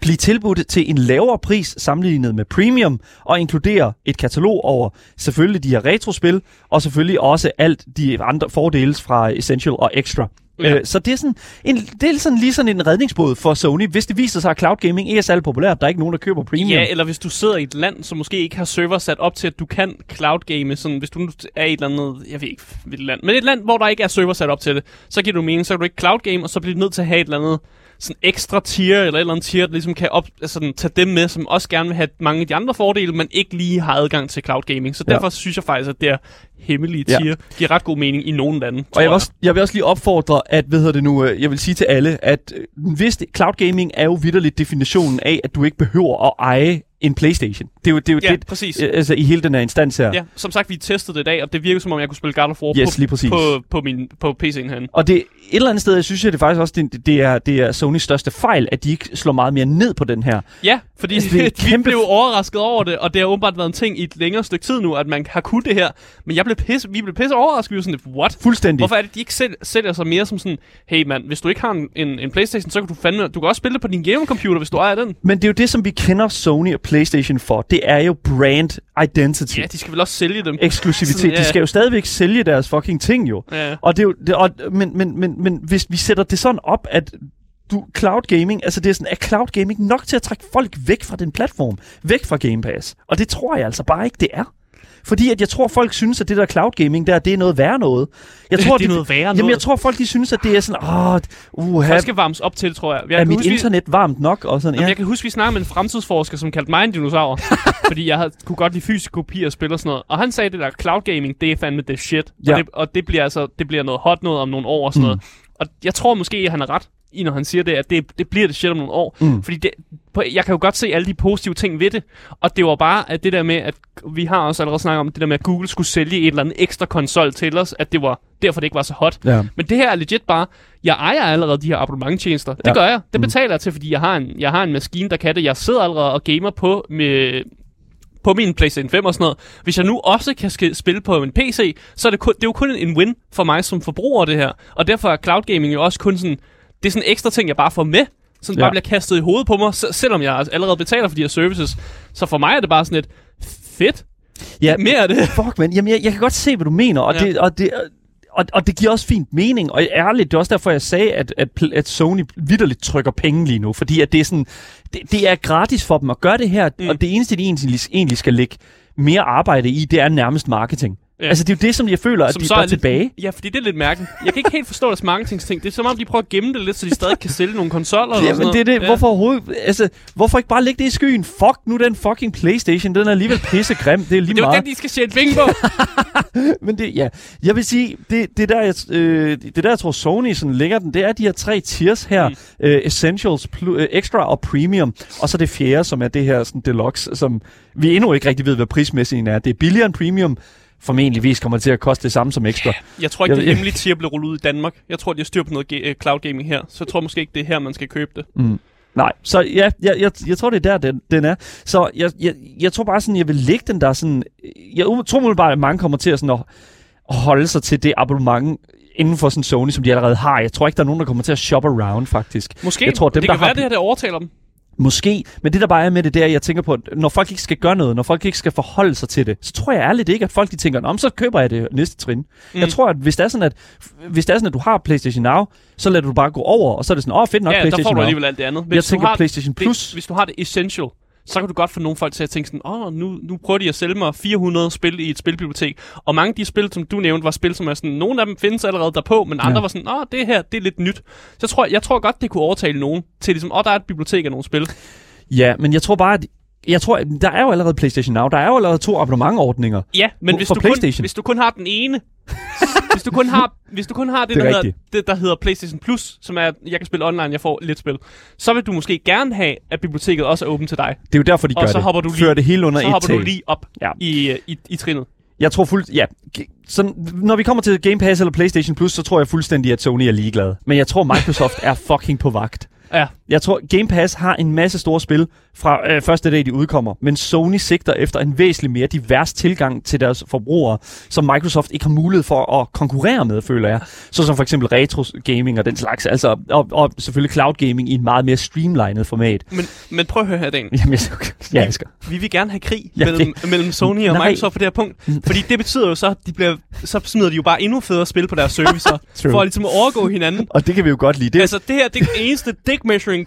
blive tilbudt til en lavere pris sammenlignet med premium, og inkludere et katalog over selvfølgelig de her retrospil, og selvfølgelig også alt de andre fordele fra Essential og Extra. Ja. Øh, så det er, sådan en, det er sådan lige sådan en redningsbåd for Sony, hvis det viser sig, at cloud gaming ikke er særlig populært. Der er ikke nogen, der køber premium. Ja, eller hvis du sidder i et land, som måske ikke har server sat op til, at du kan cloud game, sådan hvis du er i et eller andet, jeg ved ikke hvilket land, men et land, hvor der ikke er server sat op til det, så giver du mening, så kan du ikke cloud game, og så bliver du nødt til at have et eller andet sådan ekstra tier, eller et eller andet tier, der ligesom kan op, altså, sådan, tage dem med, som også gerne vil have mange af de andre fordele, men ikke lige har adgang til cloud gaming. Så Ja. derfor synes jeg faktisk, at det er hemmelige Ja. tier giver ret god mening i nogle lande. Og jeg vil, også, jeg vil også lige opfordre, at, hvad hedder det nu, øh, jeg vil sige til alle, at øh, hvis det, cloud gaming er jo vidderligt definitionen af, at du ikke behøver at eje en Playstation. Det er jo, det er jo Ja, det, præcis. øh, altså i hele den her instans her. Ja, som sagt, vi testede det i dag, og det virker som om, jeg kunne spille God of War Yes, lige på, præcis. på, på, min, på PC'en herinde. Og det, et eller andet sted, jeg synes jeg det faktisk også, det, det, er, det er Sonys største fejl, at de ikke slår meget mere ned på den her. Ja, fordi Altså, det er vi kæmpe- blev overrasket over det, og det har åbenbart været en ting i et længere stykke tid nu, at man har kunnet det her. Men jeg blev pisse, vi blev pisse overrasket. Vi var sådan, lidt, what? Fuldstændig. Hvorfor er det, de ikke selv, sælger sig mere som sådan, hey mand, hvis du ikke har en, en, en Playstation, så kan du fandme, du kan også spille det på din gaming-computer, hvis du ejer den. Men det er jo det, som vi kender Sony og Playstation for. Det er jo brand identity. Ja, de skal vel også sælge dem. Eksklusivitet. Sådan, ja. De skal jo stadigvæk sælge deres fucking ting jo. Ja. Og det er jo, det, og, men, men, men, men hvis vi sætter det sådan op, at du, cloud gaming, altså det er sådan, er cloud gaming nok til at trække folk væk fra den platform, væk fra Game Pass? Og det tror jeg altså bare ikke, det er. Fordi at jeg tror, folk synes, at det der cloud gaming der, det er noget værre noget. Jeg tror, Det er noget værre Jamen, noget. jeg tror, folk de synes, at det er sådan, åh, uh, Folk skal varmes op til, tror jeg. jeg er mit huske, vi- internet varmt nok? Og sådan, Jamen, ja. jeg kan huske, vi snakkede med en fremtidsforsker, som kaldte mig en dinosaur. fordi jeg havde, kunne godt lide fysisk kopi og spil og sådan noget. Og han sagde, at det der cloud gaming, det er fandme det shit. Ja. Og, det, og det bliver altså det bliver noget hot noget om nogle år og sådan Mm. noget. Og jeg tror måske, at han er ret i, når han siger det, at det, det bliver det shit om nogle år. Mm. Fordi det, på, jeg kan jo godt se alle de positive ting ved det. Og det var bare at det der med, at vi har også allerede snakket om det der med, at Google skulle sælge et eller andet ekstra konsol til os, at det var derfor, det ikke var så hot. ja. Men det her er legit bare, jeg ejer allerede de her abonnementtjenester. Det Ja. gør jeg. Det Mm. betaler jeg til, fordi jeg har, en, jeg har en maskine, der kan det. Jeg sidder allerede og gamer på med på min PlayStation 5 og sådan noget. Hvis jeg nu også kan spille på en PC, så er det, kun, det er jo kun en win for mig som forbruger, det her. Og derfor er cloud gaming jo også kun sådan, det er sådan en ekstra ting, jeg bare får med, som ja. Bare bliver kastet i hovedet på mig, se- selvom jeg allerede betaler for de her services. Så for mig er det bare sådan et fedt. ja. Mere af det. Fuck, man. Jamen, jeg, jeg kan godt se, hvad du mener. Og, ja. det, og, det, og, og det giver også fint mening, og ærligt, det er også derfor, jeg sagde, at, at, at Sony vidderligt trykker penge lige nu, fordi at det er sådan, det, det er gratis for dem at gøre det her, mm. og det eneste, de egentlig, egentlig skal lægge mere arbejde i, det er nærmest marketing. Ja. Altså, det er jo det, som jeg føler, som at de er, er lidt, tilbage. Ja, fordi det er lidt mærkeligt. Jeg kan ikke helt forstå deres marketingsting. Det er som om, de prøver at gemme det lidt, så de stadig kan sælge nogle konsoller ja, men det er det. Ja. Hvorfor overhovedet... Altså, hvorfor ikke bare lægge det i skyen? Fuck nu den fucking Playstation. Den er alligevel pissegrim. Det er lige det er meget. jo den, de skal tjene penge på. men det, ja. Jeg vil sige, det, det, der, jeg, øh, det der, jeg tror, Sony sådan lægger den, det er de her tre tiers her. Mm. Uh, Essentials, pl- uh, Extra og Premium. Og så det fjerde, som er det her sådan Deluxe, som vi endnu ikke rigtig ved, hvad prismæssigt er. Det er billigere end Premium formentligvis kommer til at koste det samme som ekstra. Jeg tror ikke, det er hemmeligt tier bliver rullet ud i Danmark. Jeg tror, de har styr på noget ge- cloud gaming her. Så jeg tror måske ikke, det er her, man skal købe det. Mm. Nej, så ja, jeg, jeg, jeg tror, det er der, den, den er. Så jeg, jeg, jeg tror bare sådan, jeg vil lægge den der sådan... Jeg tror bare, at mange kommer til at, sådan at, holde sig til det abonnement inden for sådan Sony, som de allerede har. Jeg tror ikke, der er nogen, der kommer til at shop around, faktisk. Måske. Jeg tror, dem, det kan der være, har... det her, der overtaler dem. Måske, men det der bare er med det, det er, at jeg tænker på, at når folk ikke skal gøre noget, når folk ikke skal forholde sig til det, så tror jeg ærligt ikke, at folk de tænker, om så køber jeg det næste trin. Mm. Jeg tror, at hvis det, er sådan, at hvis det er sådan, at du har PlayStation Now, så lader du bare gå over, og så er det sådan, åh, oh, fedt nok ja, PlayStation Now. Ja, der får du alligevel alt det andet. Hvis jeg tænker har, PlayStation Plus. Hvis du har det Essential, så kan du godt få nogle folk til at tænke sådan, åh, oh, nu, nu prøver de at sælge mig 400 spil i et spilbibliotek. Og mange af de spil, som du nævnte, var spil, som er sådan, nogle af dem findes allerede derpå, men andre ja. var sådan, åh, oh, det her, det er lidt nyt. Så jeg tror, jeg tror godt, det kunne overtale nogen til ligesom, åh, oh, der er et bibliotek af nogle spil. Ja, men jeg tror bare, at jeg tror, der er jo allerede PlayStation Now. Der er jo allerede to abonnementordninger Ja, men hvis, du kun, hvis du kun har den ene, hvis du kun har, hvis du kun har det, det, der hedder, det, der hedder PlayStation Plus, som er, jeg kan spille online, jeg får lidt spil, så vil du måske gerne have, at biblioteket også er åbent til dig. Det er jo derfor, de og gør så det. Hopper du lige, Fører det hele under så et hopper du lige op ja. i, i, i trinet. Jeg tror fuldt... Ja, så når vi kommer til Game Pass eller PlayStation Plus, så tror jeg fuldstændig, at Sony er ligeglad. Men jeg tror, Microsoft er fucking på vagt. Ja. Jeg tror, Game Pass har en masse store spil fra øh, første dag, de udkommer, men Sony sigter efter en væsentlig mere divers tilgang til deres forbrugere, som Microsoft ikke har mulighed for at konkurrere med, føler jeg. Så som for eksempel retro gaming og den slags, altså, og, og selvfølgelig cloud gaming i en meget mere streamlined format. Men, men prøv at høre her, Dan. Jamen, jeg, ja, jeg skal. Vi vil gerne have krig ja, mellem, det... mellem Sony og Nej. Microsoft på det her punkt, fordi det betyder jo så, at de bliver, så smider de jo bare endnu federe spil på deres servicer, for at ligesom overgå hinanden. Og det kan vi jo godt lide. Det... Altså, det her det er eneste dick measuring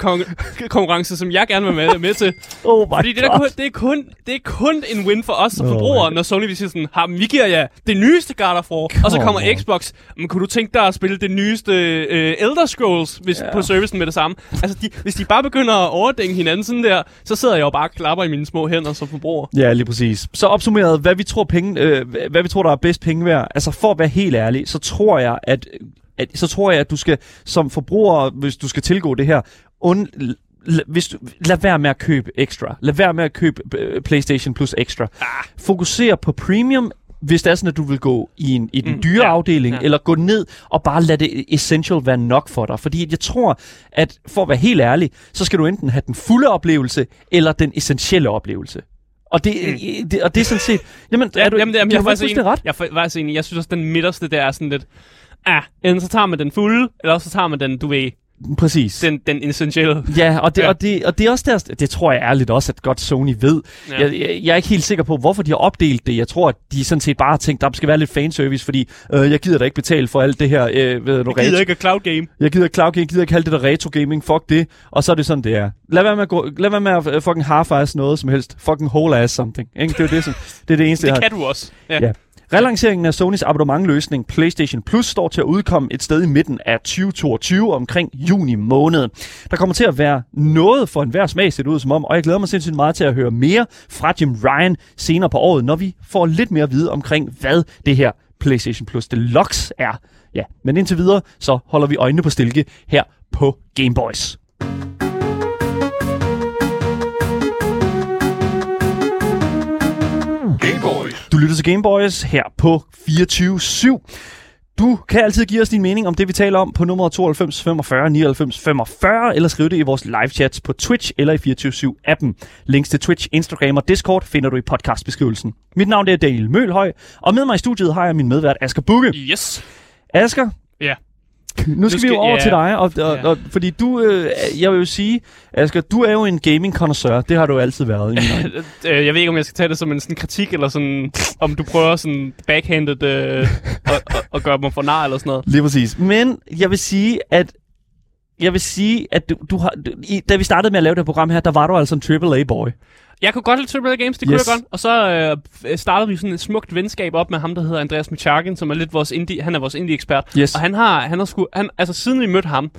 konkurrence, som jeg gerne vil med, med til. Oh my Fordi det, der kun, det, er kun, det er kun en win for os som oh forbrugere, når Sony vil sige sådan, har vi giver jer det nyeste God of War, Come og så kommer on. Xbox. Men kunne du tænke dig at spille det nyeste uh, Elder Scrolls hvis, yeah. på servicen med det samme? Altså, de, hvis de bare begynder at overdænge hinanden sådan der, så sidder jeg jo bare og klapper i mine små hænder som forbruger. Ja, lige præcis. Så opsummeret, hvad vi tror, penge, øh, hvad vi tror der er bedst penge værd. Altså, for at være helt ærlig, så tror jeg, at at, så tror jeg, at du skal som forbruger, hvis du skal tilgå det her, und, hvis du, lad være med at købe ekstra. Lad være med at købe uh, PlayStation Plus ekstra. Ah. Fokuser på premium, hvis det er sådan, at du vil gå i, en, i den mm, dyre ja, afdeling, ja. eller gå ned og bare lade det essential være nok for dig. Fordi jeg tror, at for at være helt ærlig, så skal du enten have den fulde oplevelse, eller den essentielle oplevelse. Og det, mm. det, og det er sådan set... Jamen, ja, er du, jamen, jamen, jeg, er faktisk ret? Jeg er faktisk enig. Jeg synes også, den midterste, der er sådan lidt... Ah, enten så tager man den fulde, eller så tager man den, du ved, Præcis. Den, den essentielle. Ja, og det, ja. Og, det, og det er også deres, det tror jeg ærligt også, at godt Sony ved. Ja. Jeg, jeg, jeg er ikke helt sikker på, hvorfor de har opdelt det. Jeg tror, at de sådan set bare har tænkt, der skal være lidt fanservice, fordi øh, jeg gider da ikke betale for alt det her. Øh, ved du, jeg gider ikke cloud game. Jeg gider cloud game, jeg gider ikke alt det der retro gaming, fuck det. Og så er det sådan, det er. Lad være med at, gå, lad være med at fucking half noget som helst. Fucking whole ass something. Ikke? Det er det, som, det er det eneste, det jeg kan har. du også. Ja. ja. Relanceringen af Sonys abonnementløsning PlayStation Plus står til at udkomme et sted i midten af 2022 omkring juni måned. Der kommer til at være noget for enhver smag, det ud som om, og jeg glæder mig sindssygt meget til at høre mere fra Jim Ryan senere på året, når vi får lidt mere at vide omkring, hvad det her PlayStation Plus Deluxe er. Ja, men indtil videre, så holder vi øjnene på stilke her på Gameboys. Du lytter til Gameboys her på 24.7. Du kan altid give os din mening om det, vi taler om på nummer 92 45 99 45, eller skrive det i vores live chats på Twitch eller i 24-7-appen. Links til Twitch, Instagram og Discord finder du i podcastbeskrivelsen. Mit navn er Daniel Mølhøj, og med mig i studiet har jeg min medvært Asger Bukke. Yes. Asger? Ja. Nu skal, skal- vi jo over ja. til dig, og, og, Ja. og, fordi du, øh, jeg vil jo sige, Asger, du er jo en gaming connoisseur. Det har du altid været. i. Øh, jeg ved ikke, om jeg skal tage det som en sådan kritik, eller sådan, om du prøver sådan backhanded øh, at, at, at gøre mig for nar eller sådan noget. Lige præcis. Men jeg vil sige, at jeg vil sige, at du, du har, i, da vi startede med at lave det her program her, der var du altså en AAA-boy. Jeg kunne godt lide AAA Games, det kunne Yes. jeg godt. Og så øh, startede vi sådan et smukt venskab op med ham, der hedder Andreas Micharkin, som er lidt vores indie, han er vores indie-ekspert. Yes. Og han har, han har sku, han, altså siden vi mødte ham,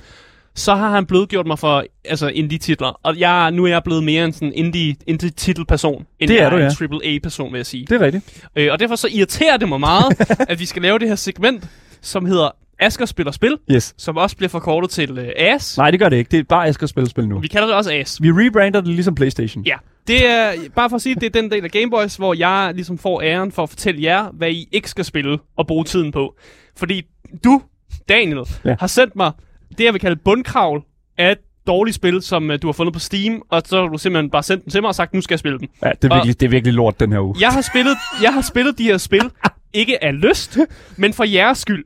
så har han blødgjort mig for altså indie-titler. Og jeg, nu er jeg blevet mere en sådan indie, indie-titelperson, end Det er jeg du, ja. en AAA-person, vil jeg sige. Det er rigtigt. Øh, og derfor så irriterer det mig meget, at vi skal lave det her segment, som hedder Asker spiller spil, Yes. som også bliver forkortet til øh, AS. Nej, det gør det ikke. Det er bare, jeg skal spille spil nu. Vi kalder det også AS. Vi rebrander det ligesom Playstation. Ja, det er bare for at sige, at det er den del af Gameboys, hvor jeg ligesom får æren for at fortælle jer, hvad I ikke skal spille og bruge tiden på. Fordi du, Daniel, Ja. har sendt mig det, jeg vil kalde bundkravl af et dårligt spil, som uh, du har fundet på Steam, og så har du simpelthen bare sendt den til mig og sagt, nu skal jeg spille den. Ja, det er Og- virkelig, det er virkelig lort den her uge. Jeg har spillet, jeg har spillet de her spil, ikke af lyst, men for jeres skyld.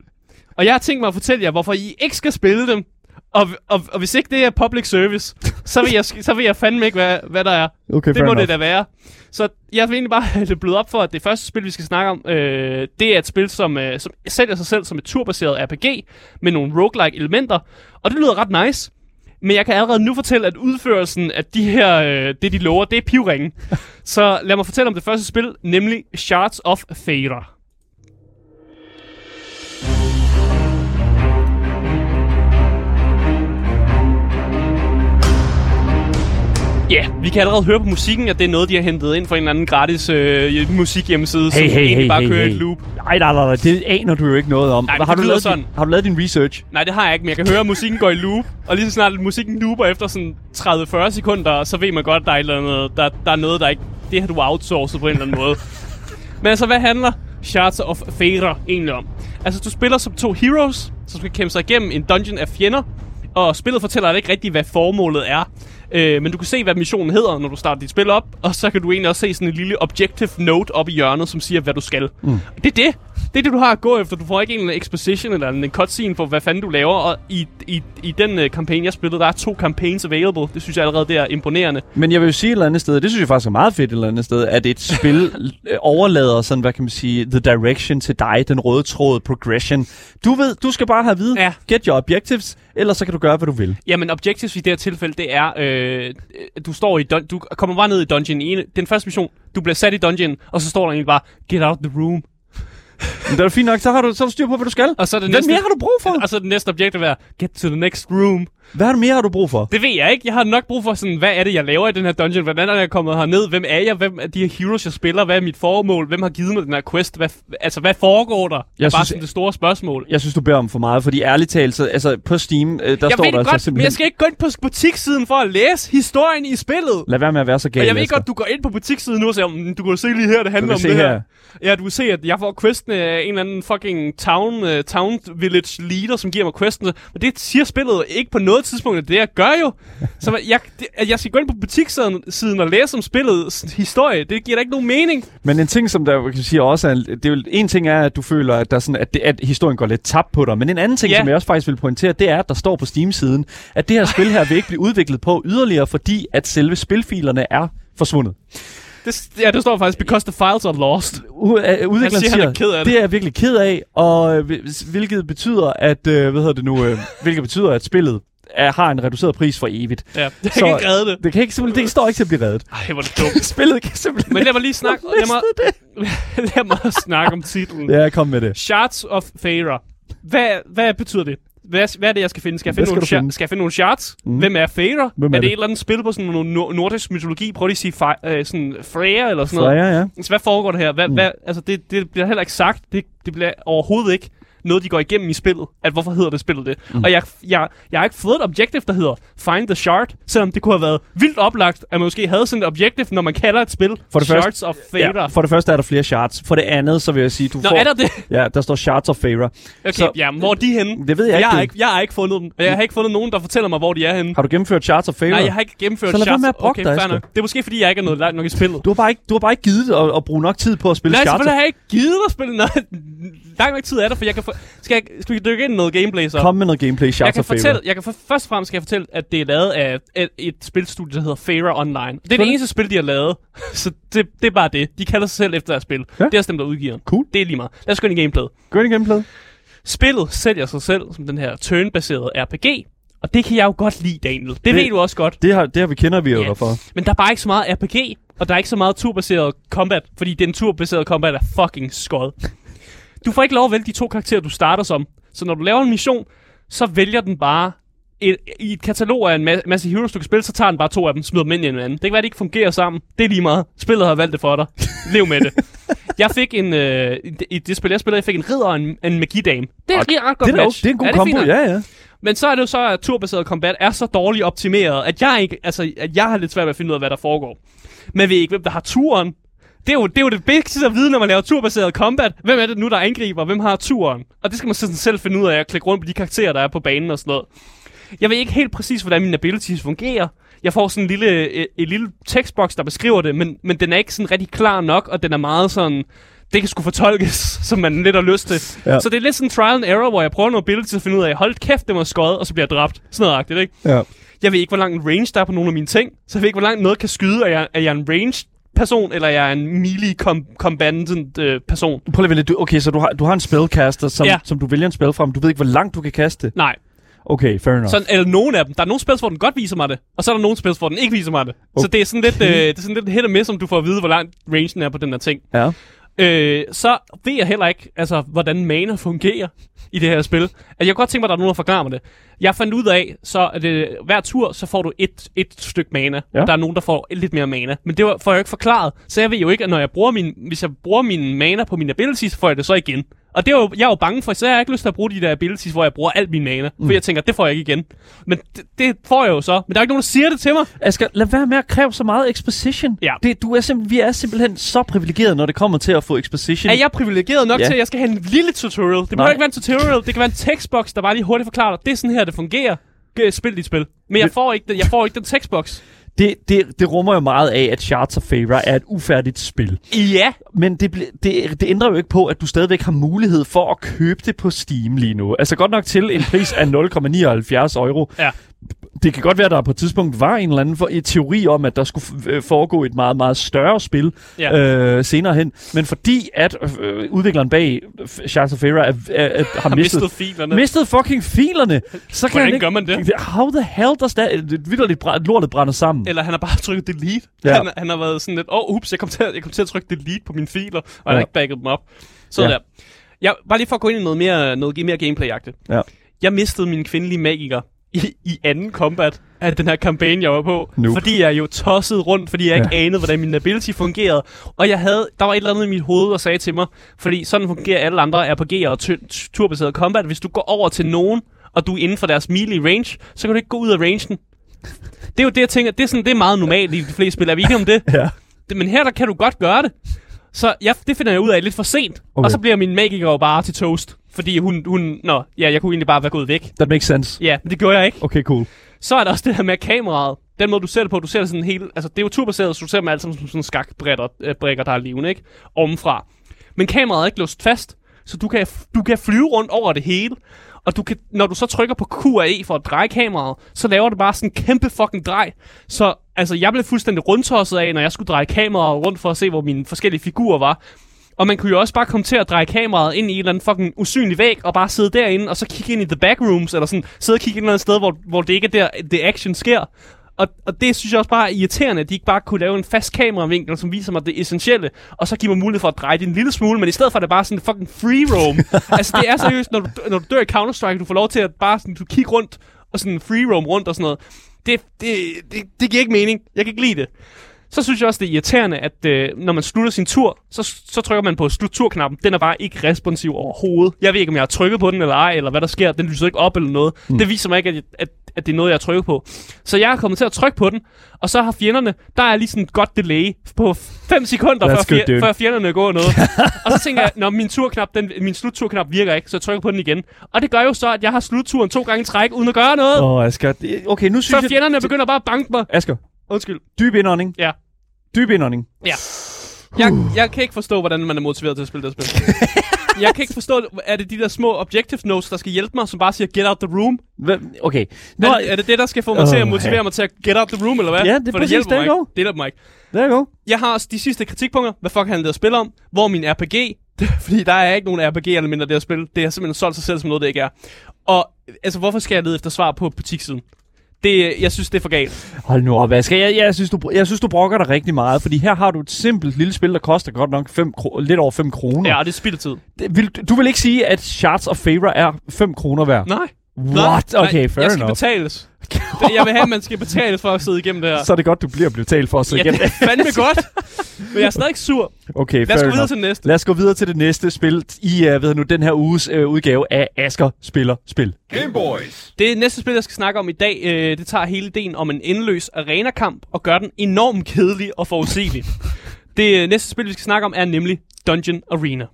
Og jeg har tænkt mig at fortælle jer, hvorfor I ikke skal spille dem. Og, og, og hvis ikke det er public service, så vil jeg, så vil jeg fandme ikke, hvad, hvad der er. Okay, Det må det da være. Så jeg vil egentlig bare have det blødt op for, at det første spil, vi skal snakke om, øh, det er et spil, som, øh, som sælger sig selv som et turbaseret RPG med nogle roguelike elementer. Og det lyder ret nice. Men jeg kan allerede nu fortælle, at udførelsen af de her, øh, det de lover, det er pivringen. Så lad mig fortælle om det første spil, nemlig Shards of Fate. Ja, yeah, vi kan allerede høre på musikken, at det er noget, de har hentet ind fra en eller anden gratis øh, musikhjemmeside, som Hey, hey, egentlig hey, bare hey, kører hey. et loop. Nej, nej, nej, nej, det aner du jo ikke noget om. Nej, har, du lavet sådan. Din, har du lavet din research? Nej, det har jeg ikke, men jeg kan høre, at musikken går i loop. Og lige så snart musikken looper efter sådan 30-40 sekunder, så ved man godt, at der er, et eller andet, der, der er noget, der ikke... Det har du outsourcet på en eller anden måde. Men altså, hvad handler Shards of Fate egentlig om? Altså, du spiller som to heroes, som skal kæmpe sig igennem en dungeon af fjender. Og spillet fortæller dig ikke rigtigt, hvad formålet er. Øh, men du kan se, hvad missionen hedder, når du starter dit spil op. Og så kan du egentlig også se sådan en lille objective note op i hjørnet, som siger, hvad du skal. Mm. Det er det. Det er det, du har at gå efter. Du får ikke en exposition eller en cutscene for, hvad fanden du laver. Og i, i, i den uh, kampagne, jeg spillede, der er to campaigns available. Det synes jeg allerede, det er imponerende. Men jeg vil jo sige et eller andet sted, det synes jeg faktisk er meget fedt et eller andet sted, at et spil øh, overlader sådan, hvad kan man sige, the direction til dig, den røde tråd, progression. Du ved, du skal bare have at vide, Ja. get your objectives, ellers så kan du gøre, hvad du vil. Jamen, objectives i det her tilfælde, det er, øh, du står i du kommer bare ned i dungeon den første mission, du bliver sat i dungeon, og så står der egentlig bare, get out the room. Men det er fint nok, så har du, så har du styr på, hvad du skal. Og så er det Hvad næste, mere har du brug for? Og så er det næste objective er, get to the next room. Hvad du mere har du brug for? Det ved jeg ikke. Jeg har nok brug for sådan, hvad er det, jeg laver i den her dungeon? Hvordan er jeg kommet herned? Hvem er jeg? Hvem er de her heroes, jeg spiller? Hvad er mit formål? Hvem har givet mig den her quest? Hvad, altså, hvad foregår der? Jeg er bare synes- sådan det store spørgsmål. Jeg synes, du beder om for meget, fordi ærligt talt, så, altså på Steam, øh, der jeg står der altså godt, men simpelthen... jeg skal ikke gå ind på butiksiden for at læse historien i spillet. Lad være med at være så gal, Og jeg ved Asger. godt, du går ind på butiksiden nu og siger, "Mm, du kan se lige her, det handler om det her. her. Ja, du kan se, at jeg får questen af en eller anden fucking town, uh, town village leader, som giver mig questen. Og det siger spillet ikke på noget tidspunkt, at det jeg gør jo. Så jeg, det, at jeg skal gå ind på butikssiden siden og læse om spillets historie, det giver da ikke nogen mening. Men en ting, som der kan sige også er, det er jo, en ting er, at du føler, at, der er sådan, at, det, at historien går lidt tabt på dig. Men en anden ting, Ja. som jeg også faktisk vil pointere, det er, at der står på Steam-siden, at det her spil her vil ikke blive udviklet på yderligere, fordi at selve spilfilerne er forsvundet. Det, ja, det står faktisk, because the files are lost. U- uh, udvikleren siger, han er ked af det. det er jeg virkelig ked af, og øh, hvil- hvilket betyder, at, øh, hvad hedder det nu, øh, hvilket betyder, at spillet er, har en reduceret pris for evigt. Ja, Så- kan ikke redde det. Det, kan ikke, simpelthen, det står ikke til at blive reddet. Ej, hvor det dumt. Spillet kan simpelthen Men lad mig lige snakke, lad mig, lad mig snakke om titlen. Ja, kom med det. Shards of Feyre. Hvad, hvad betyder det? Hvad, hvad er det, jeg skal finde? Skal jeg finde, skal nogle, finde? skal jeg finde nogle shards? Mm. Hvem er? Hvem er er det det? et eller andet spil på sådan noget nor- nordisk mytologi? Prøv lige at sige fe- øh, sådan Freya eller sådan noget. Freja, ja. Så hvad foregår der her? Hvad, mm. hvad, altså det, det bliver heller ikke sagt. Det, det bliver overhovedet ikke noget, de går igennem i spillet. At hvorfor hedder det spillet det? Mm. Og jeg, jeg, jeg har ikke fået et objective, der hedder Find the Shard. Selvom det kunne have været vildt oplagt, at man måske havde sådan et objective, når man kalder et spil For det Shards første- of Feyre. Ja, for det første er der flere shards. For det andet, så vil jeg sige, du Nå, får... er der det? Ja, der står Shards of Feyre. Okay, Så- ja, hvor er de henne? Det ved jeg jeg ikke. har ikke, jeg har ikke fundet dem. Jeg har ikke fundet nogen, der fortæller mig, hvor de er henne. Har du gennemført Shards of Feyre? Nej, jeg har ikke gennemført Så at brokke okay, dig. Det er måske, fordi jeg ikke er nået langt nok i spillet. Du har bare ikke, du har bare ikke givet at, at bruge nok tid på at spille Nej, Shards selvfølgelig har jeg ikke givet at spille noget. Lang nok tid er der, for jeg kan få, skal, jeg, skal vi dykke ind i noget gameplay så? Kom med noget gameplay, jeg Shards kan fortælle, jeg kan for, først og fremmest skal jeg fortælle, at det er lavet af et, et spilstudie, der hedder Fara Online. Det er det eneste spil, de har lavet. Så det, det er bare det. De kalder sig selv efter deres spil. Ja. Det er også dem, der udgiver. Cool. Det er lige meget. Lad os gå ind i gameplayet. Gå ind i gameplay. Spillet sælger sig selv som den her turn-baserede RPG. Og det kan jeg jo godt lide, Daniel. Det, det ved du også godt. Det har, det har vi kender vi jo yeah. for. Men der er bare ikke så meget RPG, og der er ikke så meget turbaseret combat, fordi den turbaserede combat er fucking skod. Du får ikke lov at vælge de to karakterer, du starter som. Så når du laver en mission, så vælger den bare et, i et katalog af en ma- masse heroes, du kan spille, så tager den bare to af dem, smider dem ind i en anden. Det kan være, at de ikke fungerer sammen. Det er lige meget. Spillet har valgt det for dig. Lev med det. Jeg fik en, øh, i det- det spil, jeg spillede, jeg fik en ridder og en, en magidame. Det er et ret godt Det er, match. det er en god det kombo, ja, ja. Men så er det jo så, at turbaseret combat er så dårligt optimeret, at jeg ikke, altså, at jeg har lidt svært ved at finde ud af, hvad der foregår. Men ved ikke, hvem der har turen? Det er, jo, det er jo det vigtigste at vide, når man laver turbaseret combat. Hvem er det nu, der angriber? Hvem har turen? Og det skal man sådan selv finde ud af at klikke rundt på de karakterer, der er på banen og sådan noget. Jeg ved ikke helt præcis, hvordan mine abilities fungerer. Jeg får sådan en lille, et, et lille tekstboks, der beskriver det, men, men den er ikke sådan rigtig klar nok, og den er meget sådan... Det kan sgu fortolkes, som man lidt har lyst til. Ja. Så det er lidt sådan trial and error, hvor jeg prøver nogle abilities at finde ud af, hold kæft, det var skøjet, og så bliver jeg dræbt. Sådan noget agtigt, ikke? ja. Jeg ved ikke, hvor lang en range der er på nogle af mine ting. Så jeg ved ikke, hvor langt noget kan skyde. Er jeg, er jeg en range person, eller er jeg en melee com- combatant øh, person? Prøv lige. Du, okay, så du har, du har en spellcaster, som, Ja. som du vælger en spil fra, men du ved ikke, hvor langt du kan kaste. Nej. Okay, fair enough. Sådan, eller nogen af dem. Der er nogle spils, hvor den godt viser mig det, og så er der nogle spils, hvor den ikke viser mig det. Okay. Så det er sådan lidt, øh, det er sådan lidt hit og miss, om du får at vide, hvor langt rangen er på den her ting. Ja. Øh, så ved jeg heller ikke, altså, hvordan mana fungerer i det her spil. At jeg kunne godt tænke mig, at der er nogen, der forklarer mig det. Jeg fandt ud af, så at øh, hver tur, så får du et, et stykke mana. Ja. Og der er nogen, der får lidt mere mana. Men det var- får jeg jo ikke forklaret. Så jeg ved jo ikke, at når jeg bruger min, hvis jeg bruger min mana på min abilities, så får jeg det så igen. Og det er jo, jeg er jo bange for, så jeg har ikke lyst til at bruge de der abilities, hvor jeg bruger alt min mana. Mm. For jeg tænker, det får jeg ikke igen. Men det, det får jeg jo så. Men der er ikke nogen, der siger det til mig. Asger, lad være med at kræve så meget exposition. Ja. Det, du er simpel, vi er simpelthen så privilegerede, når det kommer til at få exposition. Er jeg privilegeret nok Ja. til, at jeg skal have en lille tutorial? Det behøver ikke være en tutorial. Det kan være en tekstbox, der bare lige hurtigt forklarer dig. Det er sådan her, det fungerer. Spil dit spil. Men jeg får ikke, den, jeg får ikke den tekstbox. Det, det, det rummer jo meget af, at Shards of Favor er et ufærdigt spil. Ja. Men det, det, det ændrer jo ikke på, at du stadigvæk har mulighed for at købe det på Steam lige nu. Altså godt nok til en pris af 0,79 euro. Ja. Det kan godt være, at der på et tidspunkt var en eller anden for, et teori om, at der skulle øh, foregå et meget, meget større spil Ja. øh, senere hen. Men fordi at øh, udvikleren bag Shards of Favor er, er, er, har, Har mistet, mistet filerne. mistet fucking filerne, så kan Hvordan han ikke... gør man det? How the hell does that... Bræ- lortet brænder sammen. Eller han har bare trykket delete. Ja. Ja. Han, han har været sådan lidt, åh, oh, ups, jeg kom, til at, jeg kom til at trykke delete på mine filer, og ja. han Ja. har ikke backet dem op. Så Ja. ja. der. Jeg, bare lige for at gå ind i noget mere, noget mere gameplay-agtigt. Ja. Jeg mistede min kvindelige magiker i, i anden combat af den her kampagne, jeg var på. Nope. Fordi jeg jo tossede rundt, fordi jeg ikke Ja. anede, hvordan min ability fungerede. Og jeg havde, der var et eller andet i mit hoved, der sagde til mig, fordi sådan fungerer alle andre RPG'er og tu- turbaseret combat. Hvis du går over til nogen, og du er inden for deres melee range, så kan du ikke gå ud af rangen. Det er jo det, jeg tænker, det er, sådan, det er meget normalt i de fleste spil. Er vi ikke om det? Ja. det men her der kan du godt gøre det. Så ja, det finder jeg ud af lidt for sent. Okay. Og så bliver min magiker jo bare til toast. Fordi hun, hun, nå, ja, jeg kunne egentlig bare være gået væk. That makes sense. Ja, men det gjorde jeg ikke. Okay, cool. Så er der også det her med kameraet. Den måde, du ser det på, du ser det sådan helt... Altså, det er jo turbaseret, så du ser dem alle sammen som sådan skakbrikker, øh, brikker, der er levende, ikke? Ovenfra. Men kameraet er ikke låst fast, så du kan, du kan flyve rundt over det hele. Og du kan, når du så trykker på Q og E for at dreje kameraet, så laver det bare sådan en kæmpe fucking drej. Så altså, jeg blev fuldstændig rundtosset af, når jeg skulle dreje kameraet rundt for at se, hvor mine forskellige figurer var. Og man kunne jo også bare komme til at dreje kameraet ind i en eller anden fucking usynlig væg, og bare sidde derinde, og så kigge ind i the backrooms, eller sådan, sidde og kigge ind et eller andet sted, hvor, hvor det ikke er der, det action sker. Og, og det synes jeg også bare er irriterende, at de ikke bare kunne lave en fast kameravinkel, som viser mig det essentielle, og så give mig mulighed for at dreje det en lille smule, men i stedet for er det bare sådan fucking free roam. altså det er seriøst, når du, når du dør i Counter-Strike, du får lov til at bare sådan, du kigge rundt, og sådan free roam rundt og sådan noget. Det, det, det, det giver ikke mening. Jeg kan ikke lide det. Så synes jeg også, det er irriterende, at øh, når man slutter sin tur, så, så trykker man på slut-tur-knappen. Den er bare ikke responsiv overhovedet. Jeg ved ikke, om jeg har trykket på den eller ej, eller hvad der sker. Den lyser ikke op eller noget. Mm. Det viser mig ikke, at, at, at det er noget, jeg har trykket på. Så jeg er kommet til at trykke på den, og så har fjenderne, der er lige sådan et godt delay på 5 sekunder, That's før, fjer, før fjenderne går noget. og så tænker jeg, når min turknap, den, min slutturknap virker ikke, så jeg trykker på den igen. Og det gør jo så, at jeg har slutturen to gange i træk, uden at gøre noget. Åh, oh, Asger. Okay, nu synes så jeg... fjenderne begynder bare at banke mig. Asger, Undskyld. dyb indånding. Ja. Dyb indånding. Ja. Jeg, jeg kan ikke forstå, hvordan man er motiveret til at spille det spil. jeg kan ikke forstå, er det de der små objective notes, der skal hjælpe mig, som bare siger, get out the room? Hvad- Okay. Nå, er, er det det, der skal få mig til at motivere mig til at get out the room, eller hvad? Ja, det er For præcis, hjælper there mig ikke. Det hjælper mig ikke. there you go. Jeg har også de sidste kritikpunkter. Hvad fuck handler det at spille om? Hvor min RPG? Det, fordi der er ikke nogen RPG-elementer i det her spil. Det har simpelthen solgt sig selv som noget, det ikke er. Og altså, hvorfor skal jeg lede efter svar på butikssiden? Det, jeg synes, det er for galt. Hold nu op, Asger. Jeg, jeg, synes, du, jeg synes, du brokker dig rigtig meget, fordi her har du et simpelt lille spil, der koster godt nok 5 kro- lidt over 5 kroner. Ja, det er spild af tid. Det, vil, du vil ikke sige, at Shards of Favor er 5 kroner værd? Nej. What? Okay, nej, fair jeg skal enough. betales. Jeg vil have, at man skal betales for at sidde igennem det her. Så er det godt, du bliver betalt for at sidde Ja, igennem. det er fandme godt. Men jeg er stadig ikke sur. Okay, Lad fair os gå videre enough. til den næste. Lad os gå videre til det næste spil i uh, ved nu, den her uges uh, udgave af Asker Spiller Spil. Gameboys. Det næste spil, jeg skal snakke om i dag, øh, det tager hele ideen om en endeløs arenakamp og gør den enormt kedelig og forudsigelig. det øh, næste spil, vi skal snakke om, er nemlig Dungeon Arena.